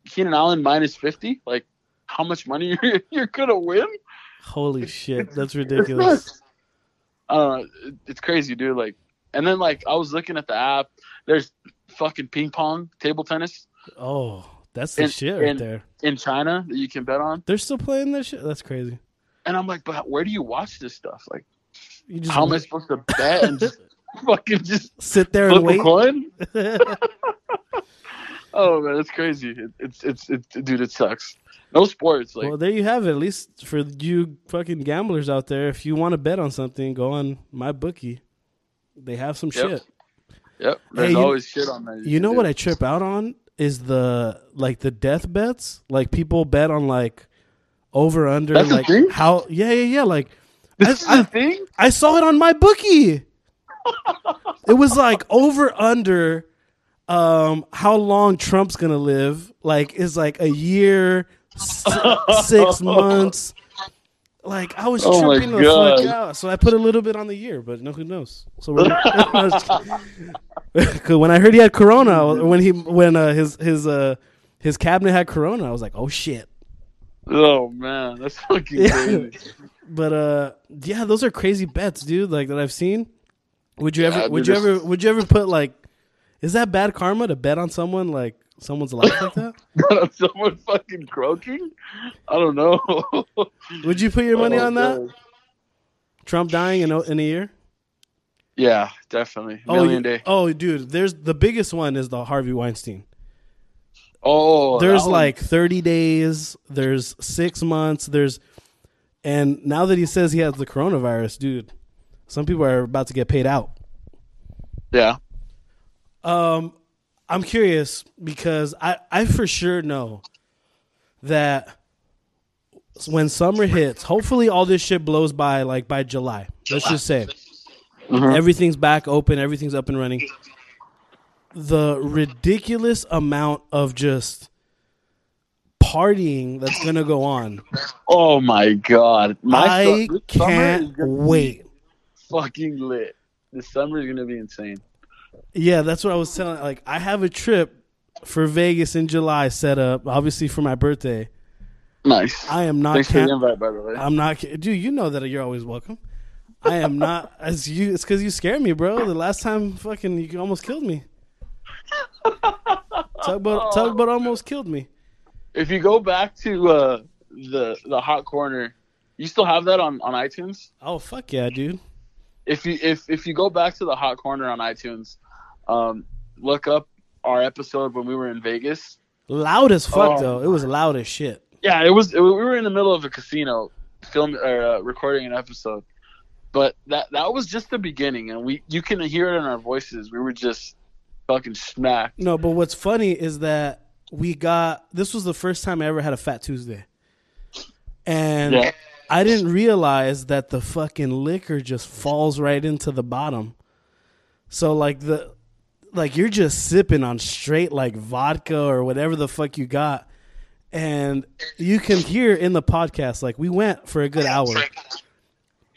Keenan Allen minus 50? Like, how much money you're, you're gonna win? Holy shit! That's ridiculous. Uh, it- it's crazy, dude. Like, and then like I was looking at the app. There's fucking ping pong, table tennis Oh, that's the And- shit right and- there. in China that you can bet on. They're still playing this shit. That's crazy. And I'm like, but where do you watch this stuff? Like, You just how am I supposed to bet and just fucking just sit there and wait. coin? Oh man, that's crazy. It, it's it's it's dude, it sucks. No sports. Like, well, there you have it. At least for you fucking gamblers out there, if you want to bet on something, go on MyBookie. They have some Yep. shit. yep. There's you- always shit on that. You know what I trip out on is the like the death bets. Like people bet on like over under That's a like thing? how yeah yeah yeah like This I- is the thing. I saw it on MyBookie. it was like over under um how long Trump's gonna live. Like is like a year, six months. Like I was Oh tripping the fuck out. So I put a little bit on the year, but no, who knows? So when I heard he had corona, or when he when uh, his his uh his cabinet had corona, I was like, oh shit. Oh man, that's fucking Yeah. crazy. But uh, yeah, those are crazy bets, dude. Like that I've seen. Would you Yeah, ever? Would you ever? Would you ever put like? Is that bad karma to bet on someone like someone's life like that? Someone fucking croaking? I don't know. Would you put your money Oh, on that? Trump dying in a, in a year? Yeah, definitely. Oh, Million you- day. oh, dude. There's the biggest one is the Harvey Weinstein. Oh, there's like 30 days. There's six months. There's, and now that he says he has the coronavirus, dude, some people are about to get paid out. yeah. Um, I'm curious because I, I for sure know that when summer hits, hopefully all this shit blows by like by July. Let's just say Mhm. everything's back open, everything's up and running. The ridiculous amount of just partying that's gonna go on. Oh my god, my I su- this summer is can't wait. Fucking lit. This summer is gonna be insane. Yeah, that's what I was telling. Like, I have a trip for Vegas in July set up, obviously for my birthday. Nice. I am not. Thanks for can- the invite, by the way. I'm not, dude. You know that you're always welcome. I am not as you. It's because you scared me, bro. The last time, fucking, you almost killed me. Tugboat, tugboat almost killed me. if you go back to uh, the the hot corner, you still have that on, on iTunes. Oh fuck yeah, dude. If you if if you go back to the hot corner on iTunes, um, look up our episode when we were in Vegas. Loud as fuck Oh. though. It was loud as shit. Yeah, it was. It, we were in the middle of a casino, film or uh, recording an episode, but that that was just the beginning, and we you can hear it in our voices. We were just fucking smacked. No, but what's funny is that we got this was the first time I ever had a Fat Tuesday. and Yeah. I didn't realize that the fucking liquor just falls right into the bottom. So like the like you're just sipping on straight like vodka or whatever the fuck you got. And you can hear in the podcast, like we went for a good hour.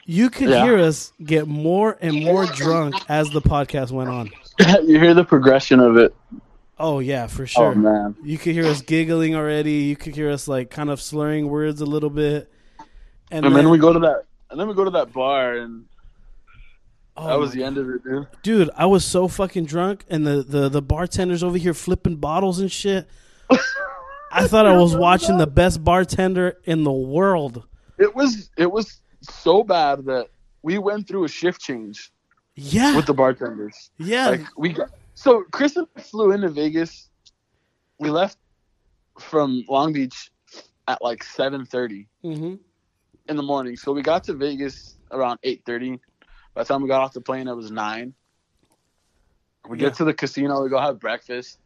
You could Yeah. hear us get more and more drunk as the podcast went on. you hear the progression of it. Oh yeah, for oh, sure. Oh man. You could hear us giggling already. You could hear us like kind of slurring words a little bit. And, And then we go to that, and then we go to that bar, and oh that was the end of it, dude. dude i was so fucking drunk and the, the, the bartenders over here flipping bottles and shit i thought i was watching the best bartender in the world It was it was so bad that we went through a shift change yeah with the bartenders. yeah Like we got so Chris and I flew into Vegas. We left from Long Beach at like seven thirty hmm in the morning. So we got to Vegas around eight thirty. By the time we got off the plane, it was nine. We Yeah. get to the casino, we go have breakfast,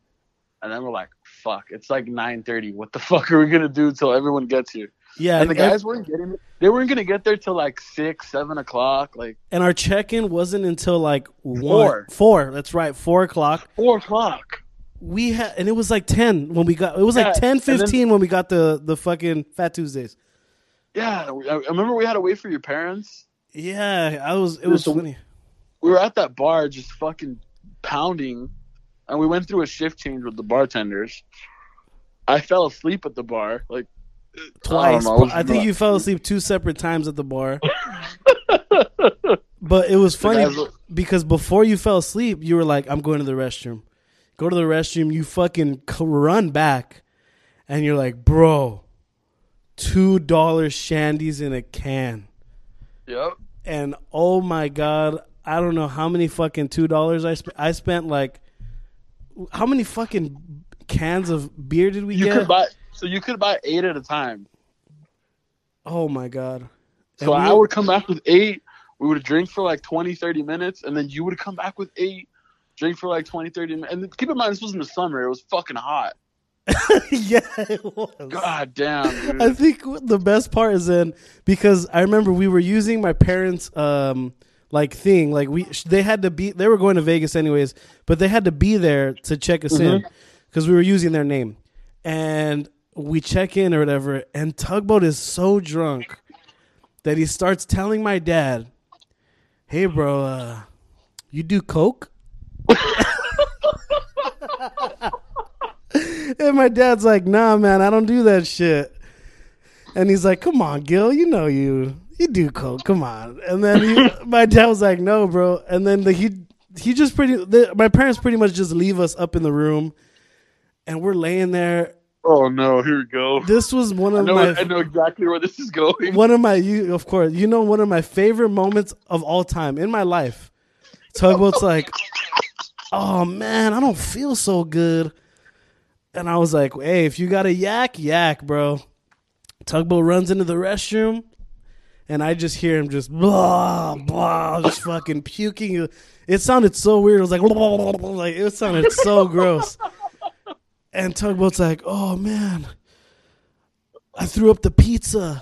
and then we're like, "Fuck!" It's like nine thirty. What the fuck are we gonna do till everyone gets here? yeah And the and, guys weren't getting. They weren't gonna get there till like six, seven o'clock, like and our check-in wasn't until like one Four. four that's right four o'clock four o'clock. we had and it was like 10 when we got it was like Yeah, 10 and then- 15 when we got the the fucking fat tuesdays Yeah, I remember we had to wait for your parents. Yeah i was it was So- funny we were at that bar just fucking pounding and we went through a shift change with the bartenders. I fell asleep at the bar, like twice. I, know, I, think you fell asleep two separate times at the bar. but it was funny because before you fell asleep, you were like, "I'm going to the restroom." Go to the restroom. You fucking run back, and you're like, "Bro, two dollars shandies in a can." Yep. And oh my god, I don't know how many fucking two dollars I spent. I spent like how many fucking cans of beer did we You get? could buy so you could buy eight at a time. oh my god. So And we- I would come back with eight. We would drink for like 20, 30 minutes, and then you would come back with eight, drink for like 20, 30 minutes. And keep in mind, this was in the summer. It was fucking hot. yeah, it was. God damn, dude. I think the best part is in because I remember we were using my parents' um like thing like we they had to be they were going to Vegas anyways, but they had to be there to check us in because we were using their name, and we check in or whatever, and Tugboat is so drunk that he starts telling my dad, "Hey, bro, uh, you do coke?" And my dad's like, nah, man, I don't do that shit. And he's like, come on, Gil, you know you you do coke, come on. And then he, my dad was like, no, bro. And then the, he he just pretty the, my parents pretty much just leave us up in the room, and we're laying there. oh no, here we go. This was one I of know, my I know exactly where this is going. one of my you of course you know one of my favorite moments of all time in my life. Tugboat's like, oh man, I don't feel so good, and I was like, hey, if you got a yak, yak, bro. Tugboat runs into the restroom, and I just hear him just blah blah, just fucking puking. It sounded so weird. It was like blah, blah, blah, like it sounded so gross. And Tugboat's like, oh man, I threw up the pizza.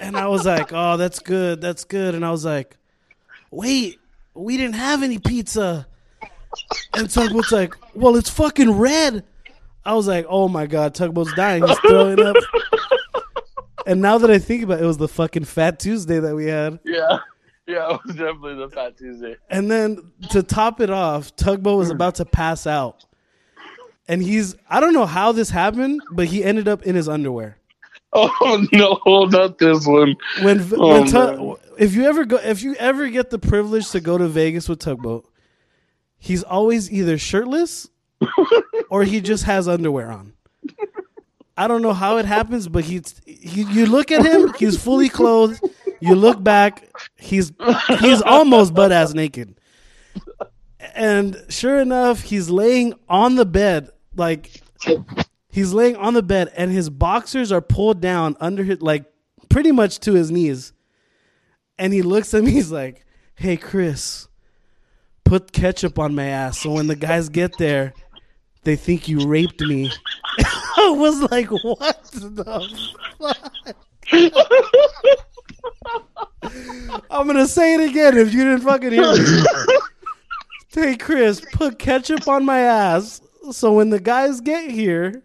and I was like, oh, that's good, that's good. And I was like, wait, we didn't have any pizza. And Tugboat's like, well, it's fucking red. I was like, oh my god, Tugboat's dying. He's throwing up. and now that I think about it, it was the fucking Fat Tuesday that we had. Yeah, yeah, it was definitely the Fat Tuesday. And then to top it off, Tugboat was hmm. about to pass out. And he's, I don't know how this happened, but he ended up in his underwear. Oh no, not this one. when, Oh, when Tug- if you ever go if you ever get the privilege to go to Vegas with Tugboat, he's always either shirtless or he just has underwear on. I don't know how it happens, but he's he, you look at him, he's fully clothed. You look back, he's he's almost butt ass naked. And sure enough, he's laying on the bed like he's laying on the bed and his boxers are pulled down under his like pretty much to his knees and he looks at me he's like hey chris put ketchup on my ass so when the guys get there they think you raped me I was like, what the fuck? I'm gonna say it again if you didn't fucking hear me. Hey Chris, put ketchup on my ass so when the guys get here,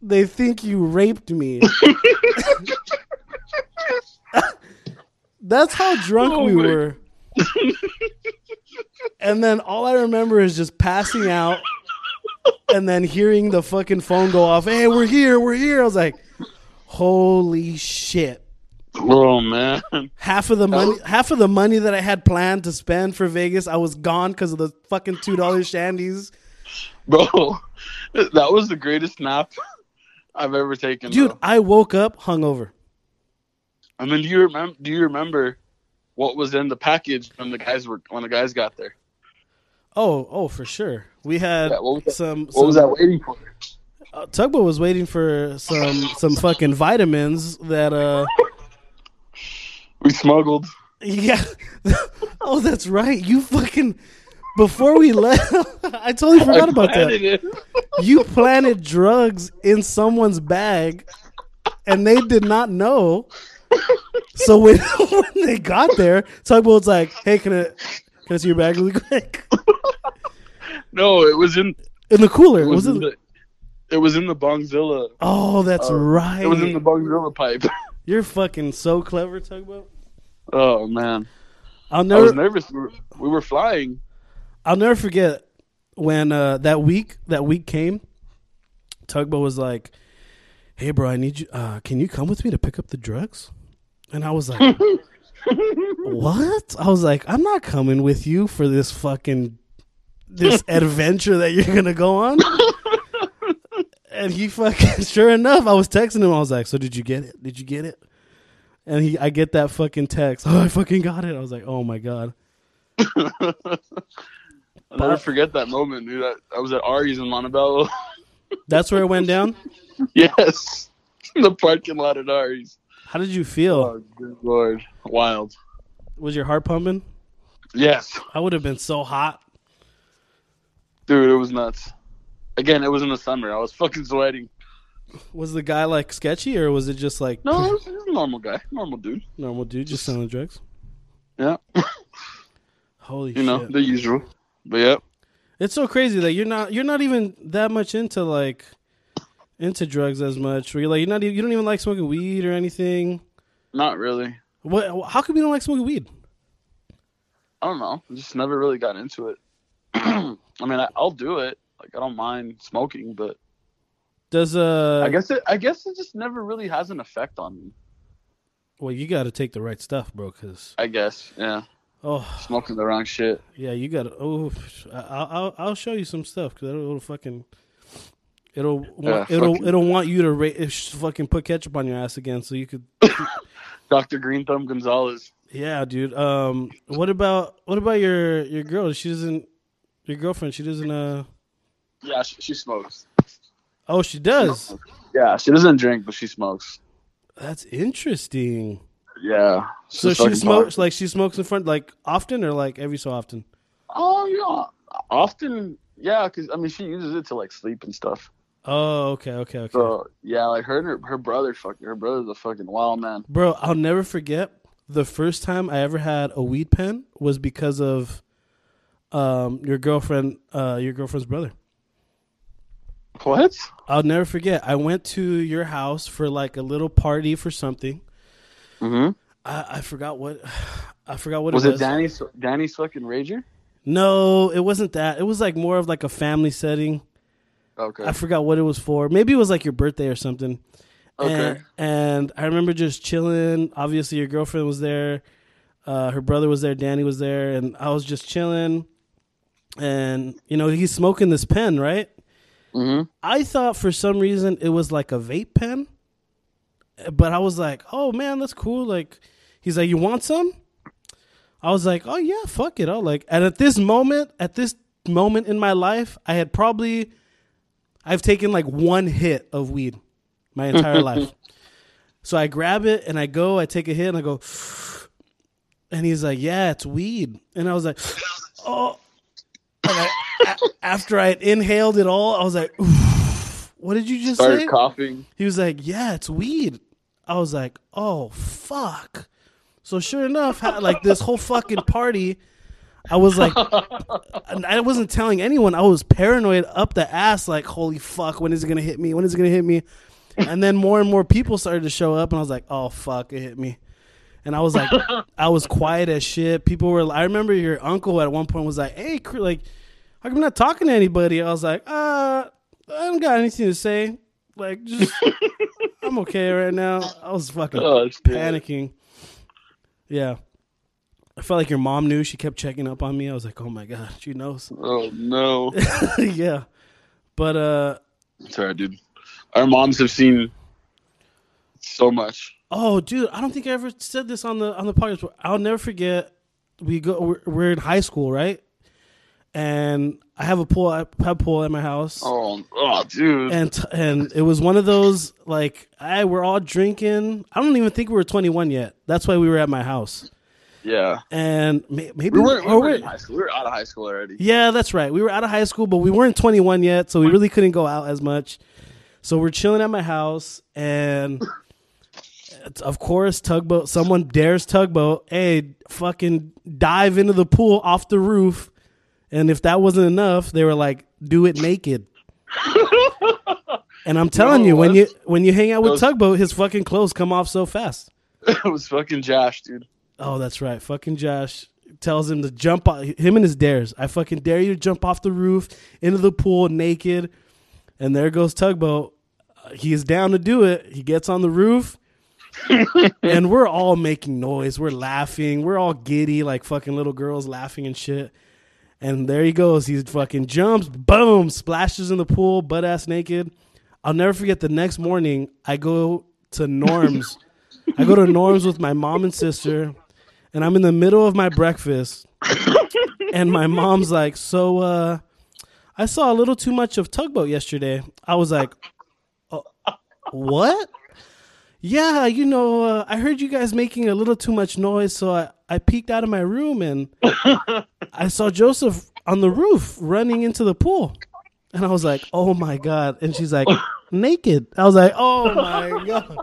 they think you raped me. That's how drunk Oh we were. And then all I remember is just passing out and then hearing the fucking phone go off. Hey, we're here, we're here. I was like, holy shit. Oh man. Half of the money, half of the money that I had planned to spend for Vegas, I was gone because of the fucking two dollars shandies. Bro, that was the greatest nap I've ever taken. Dude, bro. I woke up hungover. I mean, do you remember? Do you remember what was in the package when the guys were when the guys got there? Oh, oh, for sure. We had Yeah, what some. What was that waiting for? uh, Tugboat was waiting for some some fucking vitamins that uh We smuggled. yeah. oh, that's right. You fucking before we left, I totally forgot I about that. You planted drugs in someone's bag, and they did not know. So when when they got there, Tugboat's like, "Hey, can I can I see your bag really quick?" No, it was in. In the cooler, It was, was in it? the. It was in the Bongzilla. Oh, that's uh, right. It was in the Bongzilla pipe. You're fucking so clever, Tugboat. Oh man, I'll never. I was nervous. We were, we were flying. I'll never forget when uh, that week that week came. Tugboat was like, "Hey, bro, I need you. Uh, can you come with me to pick up the drugs?" And I was like, "What?" I was like, "I'm not coming with you for this fucking this adventure that you're gonna go on." and he fucking sure enough, I was texting him. I was like, "So did you get it? Did you get it?" And he, I get that fucking text. Oh, I fucking got it. I was like, "Oh my god." I'll never forget that moment, dude. I, I was at Ari's in Montebello. That's where it went down. yes, in the parking lot at Ari's. How did you feel? Oh, good lord, wild. Was your heart pumping? Yes, I would have been so hot. dude, it was nuts. Again, it was in the summer. I was fucking sweating. Was the guy like sketchy or was it just like No, it was, he was a normal guy, normal dude. normal dude just selling drugs? Yeah, Holy you know the usual. But yeah, It's so crazy that you're not you're not even that much into like into drugs as much. Where you're like you're not even, you don't even like smoking weed or anything. not really. What how come you don't like smoking weed? I don't know. I just never really got into it. I mean, I, I'll do it. Like I don't mind smoking, but Does uh I guess it. I guess it just never really has an effect on me. well you got to take the right stuff, bro cuz I guess. Yeah, oh smoking the wrong shit. yeah, you got to oh I- I'll I'll, I'll show you some stuff cuz it'll, it'll fucking it'll want, Yeah, it'll fucking- it'll want you to ra- fucking put ketchup on your ass again so you could Dr. Green Thumb Gonzalez. Yeah, dude. Um, what about what about your your girl? She doesn't. Your girlfriend. She doesn't. Uh. Yeah, she, she smokes. Oh, she does. Yeah, she doesn't drink, but she smokes. That's interesting. Yeah. So she smokes like she smokes in front like often or like every so often. Oh yeah, often. Yeah, because I mean, she uses it to like sleep and stuff. Oh, okay, okay, okay. So yeah, like her and her, her brother, fuck, her brother's a fucking wild man. Bro, I'll never forget the first time I ever had a weed pen was because of um your girlfriend uh your girlfriend's brother. What? I'll never forget. I went to your house for like a little party for something. Mm-hmm. I, I forgot what I forgot what Was it it was. Danny's Danny's fucking rager? No, it wasn't that. It was like more of like a family setting. Okay. I forgot what it was for. Maybe it was like your birthday or something. Okay. And, and I remember just chilling. Obviously, your girlfriend was there. Uh, her brother was there. Danny was there, and I was just chilling. And you know, he's smoking this pen, right? mm-hmm. I thought for some reason it was like a vape pen, but I was like, "Oh man, that's cool." Like, he's like, "You want some?" I was like, "Oh yeah, fuck it." I'll like, and at this moment, at this moment in my life, I had probably, I've taken like one hit of weed my entire life. So I grab it and I go, I take a hit and I go, and he's like, "Yeah, it's weed," and I was like, "Oh." And I, a- after I inhaled it all, I was like, what did you just Started say? coughing. He was like, "Yeah, it's weed." I was like, "Oh fuck!" So sure enough, like this whole fucking party, I was like, I wasn't telling anyone. I was paranoid up the ass, like, "Holy fuck! When is it gonna hit me? When is it gonna hit me?" And then more and more people started to show up, and I was like, "Oh fuck! It hit me." And I was like, I was quiet as shit. People were. I remember your uncle at one point was like, "Hey, like, how come you're not talking to anybody?" I was like, "Uh, I don't got anything to say. Like, just I'm okay right now." I was fucking Oh, panicking. Yeah, I felt like your mom knew. She kept checking up on me. I was like, "Oh my god, she knows." Oh no. yeah, but uh, Sorry, dude. Our moms have seen so much. Oh, dude, I don't think I ever said this on the on the podcast. But I'll never forget. We go. We're, we're in high school, right? And I have a pool. I have a pool at my house. Oh, oh, dude. And t- and it was one of those like I we're all drinking. I don't even think we were twenty one yet. That's why we were at my house. Yeah. And maybe We weren't, we we're- in high school. We were out of high school already. yeah, that's right. We were out of high school, but we weren't 21 yet, so we really couldn't go out as much. So we're chilling at my house, and of course, tugboat. Someone dares tugboat. Hey, fucking dive into the pool off the roof. And if that wasn't enough, they were like, "Do it naked." and I'm telling No, you, when you when you hang out with Those- tugboat, his fucking clothes come off so fast. it was fucking Josh, dude. Oh, that's right. Fucking Josh tells him to jump off him and his dares. I fucking dare you to jump off the roof into the pool naked. And there goes Tugboat. Uh, He is down to do it. He gets on the roof. and we're all making noise. We're laughing. We're all giddy like fucking little girls laughing and shit. And there he goes. He fucking jumps, boom, splashes in the pool, butt ass naked. I'll never forget the next morning, I go to Norm's. I go to Norm's with my mom and sister, and I'm in the middle of my breakfast. and my mom's like, So, uh, I saw a little too much of Tugboat yesterday. I was like, "Oh, What? Yeah, you know, uh, I heard you guys making a little too much noise, so I, I peeked out of my room and I saw Joseph on the roof running into the pool. And I was like, oh my God. And she's like, naked. I was like, oh my God.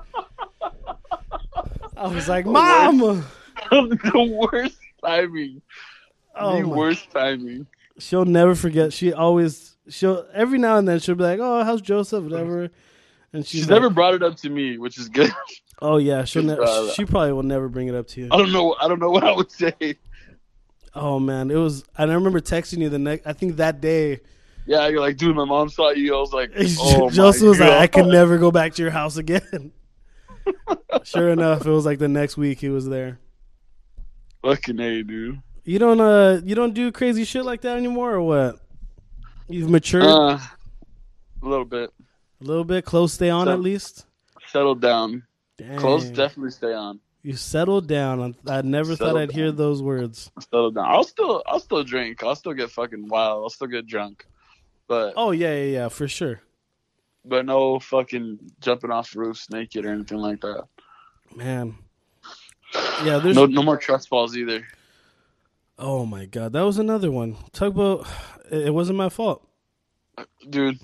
I was like, Mom. the worst timing. Oh the worst timing. She'll never forget. She always, she'll, every now and then she'll be like, oh, how's Joseph? Whatever. And she's, She's like, never brought it up to me, which is good. oh yeah, she'll never, Uh, she probably will never bring it up to you. I don't know. I don't know what I would say. Oh man, it was, and I remember texting you the next, I think that day, Yeah, you're like, dude, my mom saw you. I was like, oh Joseph was like, I can never go back to your house again. sure enough, it was like the next week he was there. Fucking a, dude. You don't uh you don't do crazy shit like that anymore or what? You've matured Uh, a little bit. a little bit, close stay on at least. Settled down. Dang. Clothes definitely stay on. You settled down. I I never thought I'd hear those words. Settled down. I'll still, I'll still drink. I'll still get fucking wild. I'll still get drunk. But, Oh yeah, yeah, yeah, for sure. but no fucking jumping off roofs naked or anything like that. Man. Yeah, there's No, no more trust falls either. Oh my god, that was another one. Tugboat it it wasn't my fault. dude.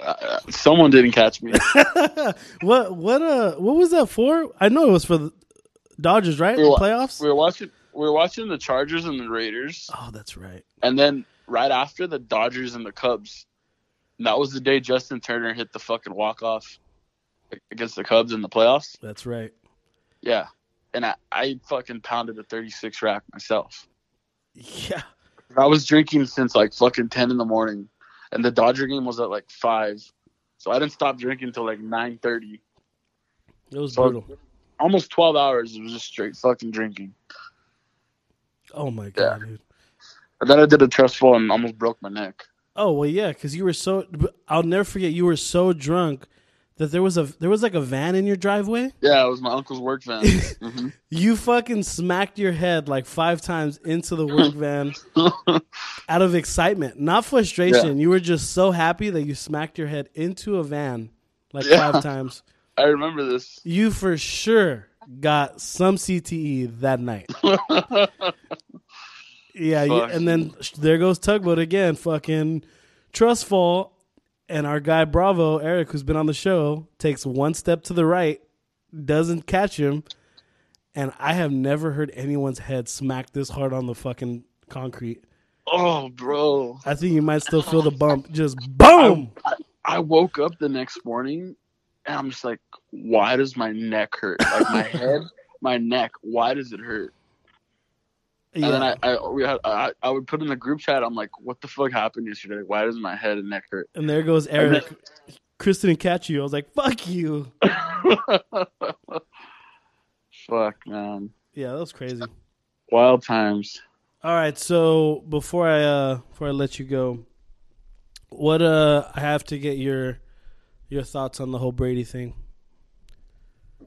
Uh, someone didn't catch me. what what uh what was that for? I know it was for the Dodgers, right? We were, Playoffs? we were watching. We were watching the Chargers and the Raiders, oh, that's right. and then right after the Dodgers and the Cubs. And that was the day Justin Turner hit the fucking walk off against the Cubs in the playoffs. That's right. Yeah, and I, I fucking pounded a 36 rack myself. Yeah. I was drinking since like fucking 10 in the morning, and the Dodger game was at like five, so I didn't stop drinking until like 9:30. It was So brutal. almost 12 hours. It was just straight fucking drinking. Oh my god, dude. And then I did a trust fall and almost broke my neck. Oh well, yeah, because you were so. I'll never forget. You were so drunk that there was a there was like a van in your driveway. Yeah, it was my uncle's work van. hmm You fucking smacked your head like five times into the work van out of excitement, not frustration. You were just so happy that you smacked your head into a van like Yeah. five times. I remember this. You for sure got some CTE that night. Yeah, you, and then sh- there goes tugboat again. Fucking trust fall, and our guy Bravo Eric, who's been on the show, takes one step to the right, doesn't catch him, and I have never heard anyone's head smack this hard on the fucking concrete. Oh, bro. I think you might still feel the bump. Just boom. I, I woke up the next morning and I'm just like, why does my neck hurt? Like my head, my neck, why does it hurt? And then I, I, we had, I, I would put in the group chat, I'm like, what the fuck happened yesterday? Why does my head and neck hurt? And there goes And then- Eric. Chris didn't catch you. I was like, fuck you. fuck, man. Yeah, that was crazy. Wild times. All right, so before I uh before I let you go, what uh I have to get your your thoughts on the whole Brady thing.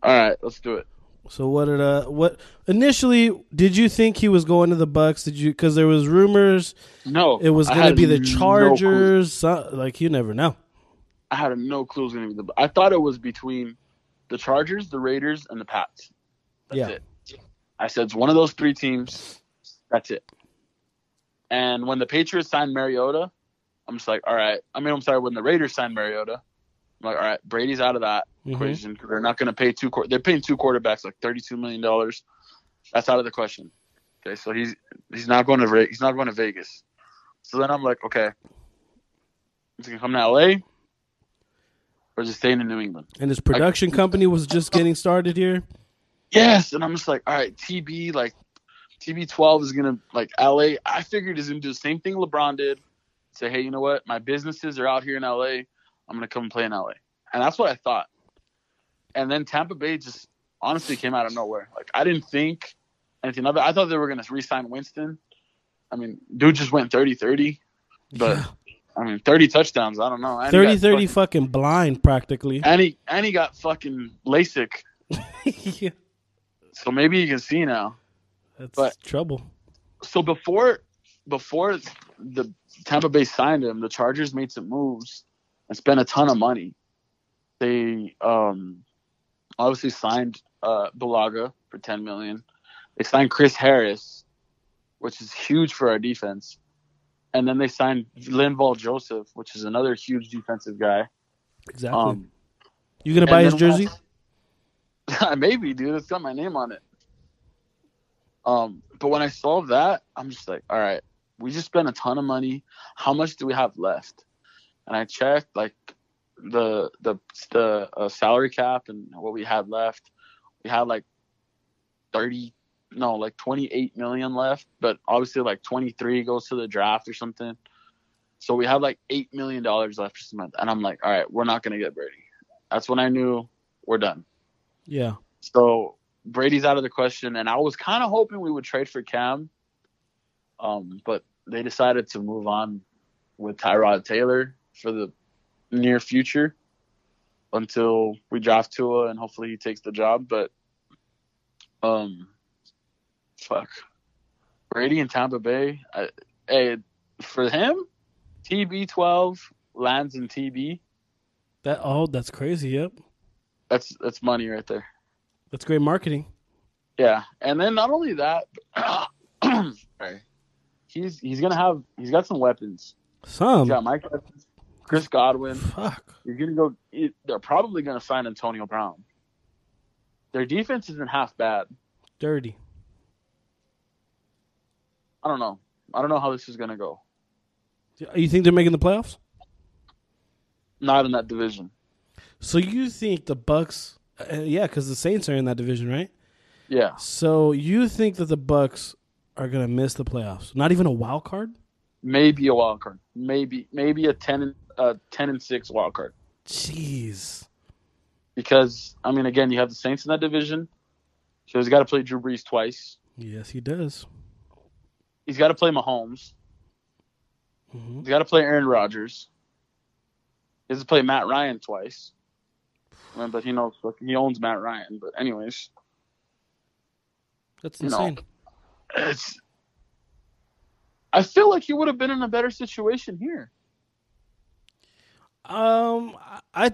All right, let's do it. So what did uh what initially did you think he was going to the Bucks? Did you because there was rumors No, it was going to be the no. Chargers? so- like you never know. I had no clue it was going to be the. I thought it was between the Chargers, the Raiders, and the Pats. That's Yeah. it. I said it's one of those three teams. That's it. And when the Patriots signed Mariota, I'm just like, all right. I mean, I'm sorry. When the Raiders signed Mariota, I'm like, all right, Brady's out of that Mhm. equation. They're not going to pay two. They're paying two quarterbacks like 32 million dollars. That's out of the question. Okay, so he's he's not going to he's not going to Vegas. So then I'm like, okay, he's gonna come to LA or just staying in New England. And his production company was just getting started here. Yes, and I'm just like, all right, TB like TB12 is gonna like LA. I figured he's gonna do the same thing LeBron did. Say, hey, you know what? My businesses are out here in LA. I'm gonna come and play in LA, and that's what I thought. And then Tampa Bay just honestly came out of nowhere. Like I didn't think anything of it. I thought they were gonna re-sign Winston. I mean, dude just went 30-30, but I mean, 30 touchdowns. I don't know. And 30 30 fucking- fucking blind practically. and he and he got fucking LASIK, yeah. so maybe you can see now. That's But- trouble. so before before the Tampa Bay signed him, the Chargers made some moves and spent a ton of money. They um obviously signed uh Bulaga for ten million. They signed Chris Harris, which is huge for our defense. And then they signed Linval Joseph, which is another huge defensive guy. Exactly. Um you going to buy his jersey? I- Maybe, dude. It's got my name on it. Um, but when I saw that, I'm just like, all right, we just spent a ton of money. How much do we have left? And I checked like the the the uh, salary cap and what we had left. We had like thirty, no, like twenty eight million left. But obviously, like twenty three goes to the draft or something. So we had like eight million dollars left this month, and I'm like, all right, we're not gonna get Brady. That's when I knew we're done. Yeah. So Brady's out of the question, and I was kind of hoping we would trade for Cam, um, but they decided to move on with Tyrod Taylor for the near future until we draft Tua and hopefully he takes the job. But um, fuck, Brady in Tampa Bay. I, hey, for him, TB12 lands in TB. That oh, that's crazy. Yep. That's that's money right there. That's great marketing. Yeah, and then not only that, sorry, he's he's gonna have he's got some weapons. Some. He's got Mike Evans, Chris Godwin. Fuck. You're gonna go. he- They're probably gonna sign Antonio Brown. Their defense isn't half bad. Dirty. I don't know. I don't know how this is gonna go. You think they're making the playoffs? Not in that division. So you think the Bucks? Uh, yeah, because the Saints are in that division, right? Yeah, So you think that the Bucks are gonna miss the playoffs? Not even a wild card? Maybe a wild card. Maybe maybe a ten and uh, ten and six wild card. Jeez. Because I mean, again, you have the Saints in that division, so he's got to play Drew Brees twice. Yes, he does. He's got to play Mahomes. hmm He's got to play Aaron Rodgers. He has to play Matt Ryan twice. Uh, But he knows he owns Matt Ryan. But anyways, That's You know. insane. it's. I feel like he would have been in a better situation here. Um, I,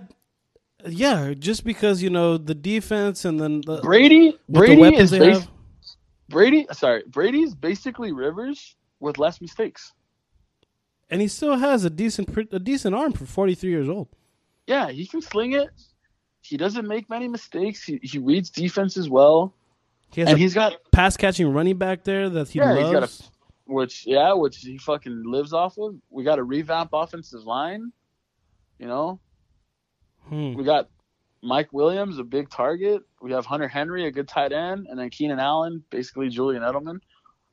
yeah, just because you know the defense and then the Brady, Brady is bas- have. Brady. Sorry, Brady's basically Rivers with less mistakes. and he still has a decent a decent arm for 43 years old. Yeah, he can sling it. He doesn't make many mistakes. He he reads defenses well, He has and a he's got pass catching running back there that he Yeah, he's got a- loves. Which yeah, which he fucking lives off of. We got a revamp offensive line. You know, Hmm. we got Mike Williams, a big target. We have Hunter Henry, a good tight end, and then Keenan Allen, basically Julian Edelman.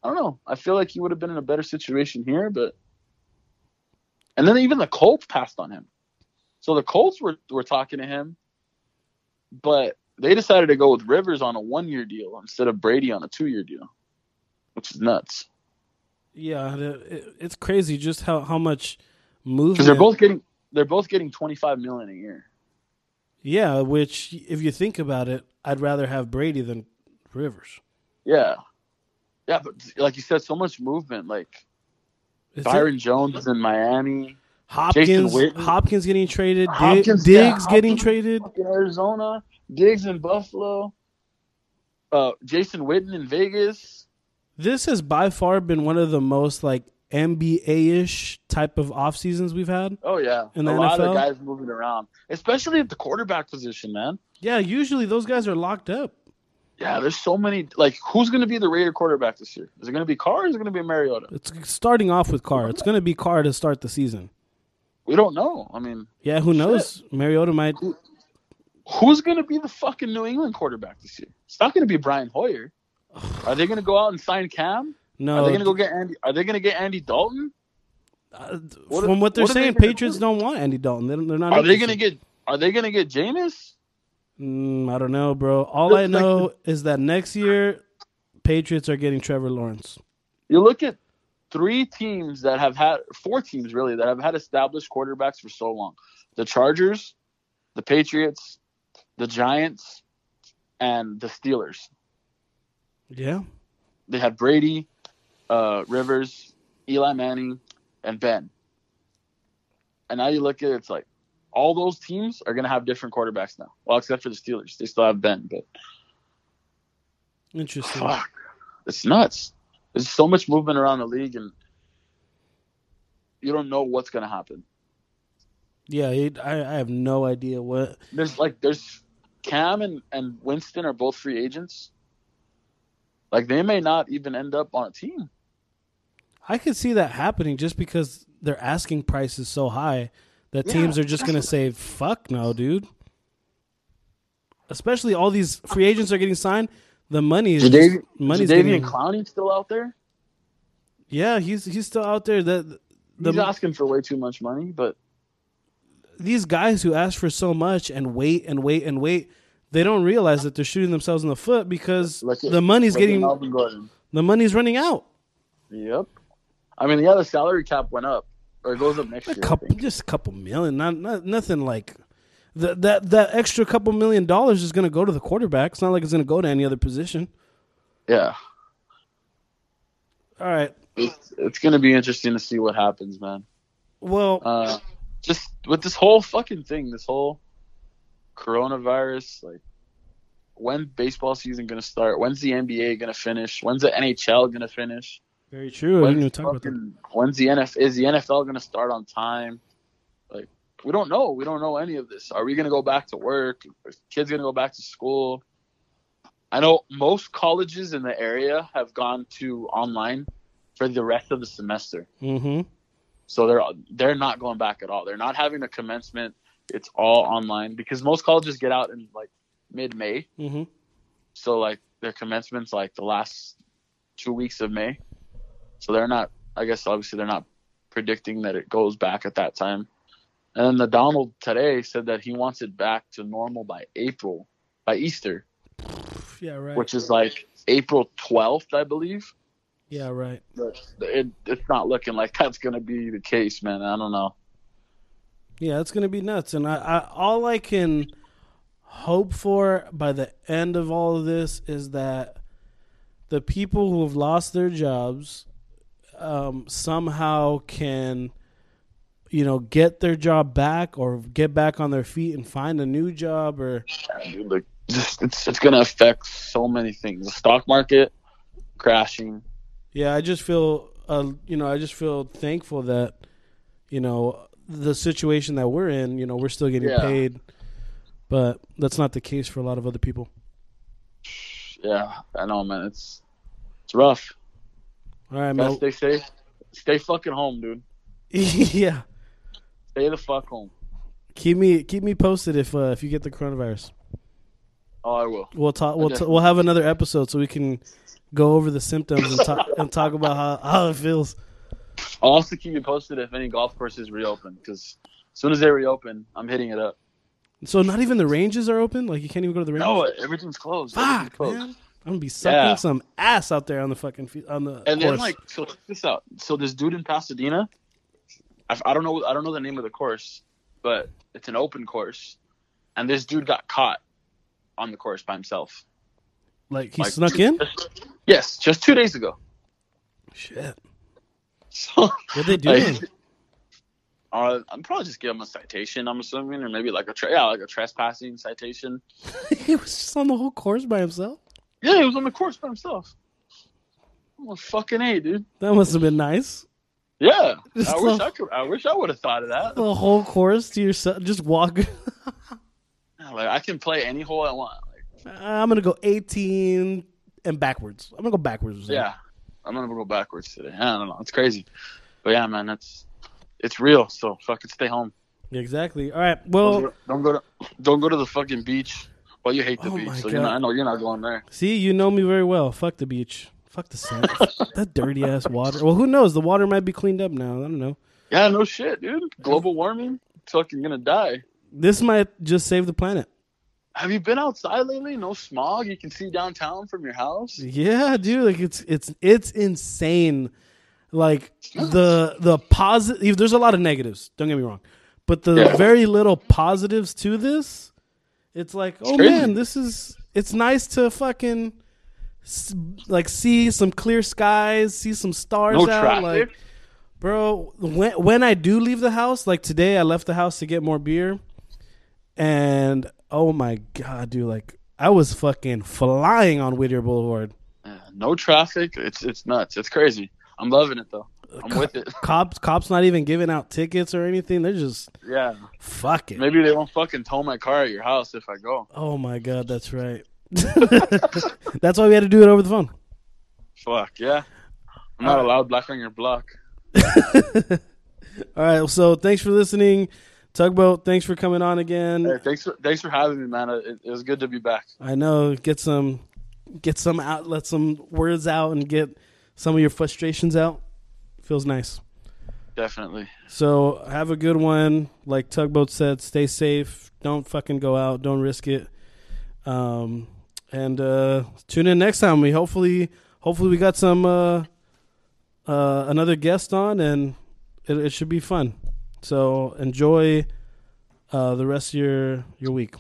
I don't know. I feel like he would have been in a better situation here, but and then even the Colts passed on him. So the Colts were were talking to him, but they decided to go with Rivers on a one year deal instead of Brady on a two year deal, which is nuts. Yeah, it, it's crazy just how how much movement. Because they're both getting they're both getting twenty five million a year. Yeah, which if you think about it, I'd rather have Brady than Rivers. Yeah. Yeah, but like you said, so much movement. Like Is it- Byron Jones is in Miami. Hopkins. Hopkins getting traded, Dig- Hopkins, Diggs yeah, getting Hopkins. traded. in Arizona, Diggs in Buffalo, uh, Jason Witten in Vegas. This has by far been one of the most like NBA ish type of off seasons we've had. Oh yeah, In a the lot NFL? of guys moving around, especially at the quarterback position, man. Yeah, usually those guys are locked up. Yeah, there's so many. Like, who's going to be the Raider quarterback this year? Is it going to be Carr? or Is it going to be Mariota? It's starting off with Carr. It's going to be Carr to start the season. We don't know. I mean, Yeah, who knows? Mariota might. who's going to be the fucking New England quarterback this year? It's not going to be Brian Hoyer. Are they going to go out and sign Cam? No, Are they going to go get Andy? Are they going to get Andy Dalton? uh, what- from what they're what are they saying, Patriots do? don't want Andy Dalton. They they're not. Are they going to get? Are they going to get Jameis? Mm, I don't know, bro. All I like know is that next year, Patriots are getting Trevor Lawrence. You look at three teams that have had four teams really that have had established quarterbacks for so long: the Chargers, the Patriots, the Giants, and the Steelers. Yeah, They had Brady, uh, Rivers, Eli Manning, and Ben. And now you look at it, it's like all those teams are going to have different quarterbacks now. Well, except for the Steelers, they still have Ben, but interesting. fuck, it's nuts. There's so much movement around the league, and you don't know what's going to happen. Yeah, it, I, I have no idea what. There's like there's Cam and, and Winston are both free agents. Like they may not even end up on a team. I could see that happening just because their asking price is so high that Yeah. teams are just going to say, "Fuck no, dude." Especially all these free agents are getting signed. The money is just, Jadeveon, money's Jadeveon getting. Clowney still out there? Yeah, he's he's still out there. That the He's asking for way too much money, but these guys who ask for so much and wait and wait and wait, they don't realize that they're shooting themselves in the foot because at the money's getting the money's running out. Yep. I mean, yeah, the salary cap went up, or it goes up next A year. Couple, just a couple million, not, not nothing like that. That that extra couple million dollars is going to go to the quarterback. It's not like it's going to go to any other position. Yeah, All right. it's, it's going to be interesting to see what happens, man. Well, Uh, just with this whole fucking thing, this whole coronavirus, like, when baseball season going to start? When's the NBA going to finish? When's the NHL going to finish? very true. When's, didn't even talk about that. fucking- when's the NFL? Is the NFL going to start on time? Like, we don't know. We don't know any of this. Are we going to go back to work? Are kids going to go back to school? I know most colleges in the area have gone to online for the rest of the semester. Mm-hmm. So they're they're not going back at all. They're not having a commencement. It's all online because most colleges get out in like mid May. Mm-hmm. So like their commencement's like the last two weeks of May. So they're not. I guess obviously they're not predicting that it goes back at that time. And then the Donald today said that he wants it back to normal by April, by Easter, Yeah. Right. which is like April 12th, I believe. yeah. Right. But it, it's not looking like that's going to be the case, man. I don't know. Yeah, it's gonna be nuts, and I, I all I can hope for by the end of all of this is that the people who have lost their jobs um, somehow can, you know, get their job back or get back on their feet and find a new job or Yeah, dude, just it's it's going to affect so many things. The stock market crashing. yeah. I just feel, uh, you know, I just feel thankful that you know, the situation that we're in, you know, we're still getting Yeah. paid, but that's not the case for a lot of other people. Yeah, I know, man. It's it's rough. All right, man. stay safe. Stay fucking home, dude. yeah, Stay the fuck home. keep me keep me posted if uh, if you get the coronavirus. Oh, I will. We'll talk. We'll t- we'll have another episode so we can go over the symptoms and talk and talk about how, how it feels. I'll also keep you posted if any golf courses reopen because as soon as they reopen, I'm hitting it up. So not even the ranges are open. Like you can't even go to the range. No, everything's closed. Everything's Fuck, closed. man. I'm gonna be sucking Yeah. some ass out there on the fucking on the And then like, so check this out. So this dude in Pasadena, I, I don't know, I don't know the name of the course, but it's an open course, and this dude got caught on the course by himself. like he Like, snuck in. Yes, just two days ago. Shit. So What they do? like, uh, I'm probably just give him a citation. I'm assuming, or maybe like a tra- yeah, like a trespassing citation. he was just on the whole course by himself. Yeah, he was on the course by himself. I'm fucking a, dude. That must have been nice. Yeah, Just I wish I could. I wish I would have thought of that. The whole course to yourself. Just walk. Yeah, Like I can play any hole I want. Like, I'm gonna go 18 and backwards. I'm gonna go backwards. yeah, I'm gonna go backwards today. I don't know. It's crazy, but yeah, man, that's it's real. So fucking stay home. Exactly. All right. Well, don't go to don't go to the fucking beach. Well, you hate the Oh beach, so you're not, I know you're not going there. see, you know me very well. Fuck the beach. Fuck the sand. that dirty ass water. Well, who knows? The water might be cleaned up now. I don't know. Yeah, no shit, dude. Global warming, fucking gonna die. This might just save the planet. Have you been outside lately? No smog. You can see downtown from your house. Yeah, dude, like it's it's it's insane. Like the the positive there's a lot of negatives, don't get me wrong. But the Yeah. very little positives to this, it's like, oh crazy. man, this is it's nice to fucking like see some clear skies, see some stars No out traffic. like bro, when when I do leave the house, like today I left the house to get more beer and oh my god, dude, like I was fucking flying on Whittier Boulevard. Yeah, no traffic. It's it's nuts. It's crazy. I'm loving it though. I'm with it. Cops, cops, not even giving out tickets or anything. They're just Yeah. fuck it. Maybe they won't fucking tow my car at your house if I go. Oh my god, that's right. that's why we had to do it over the phone. Fuck yeah. I'm not allowed black on your block. All right, so thanks for listening, Tugboat. Thanks for coming on again. Hey, thanks for thanks for having me, man. It, it was good to be back. I know get some, get some out, let some words out, and get some of your frustrations out. Feels nice. Definitely. So have a good one. Like Tugboat said, stay safe. Don't fucking go out. Don't risk it. Um, and uh, tune in next time. We hopefully, hopefully we got some uh, uh, another guest on, and it, it should be fun. So enjoy uh, the rest of your your week.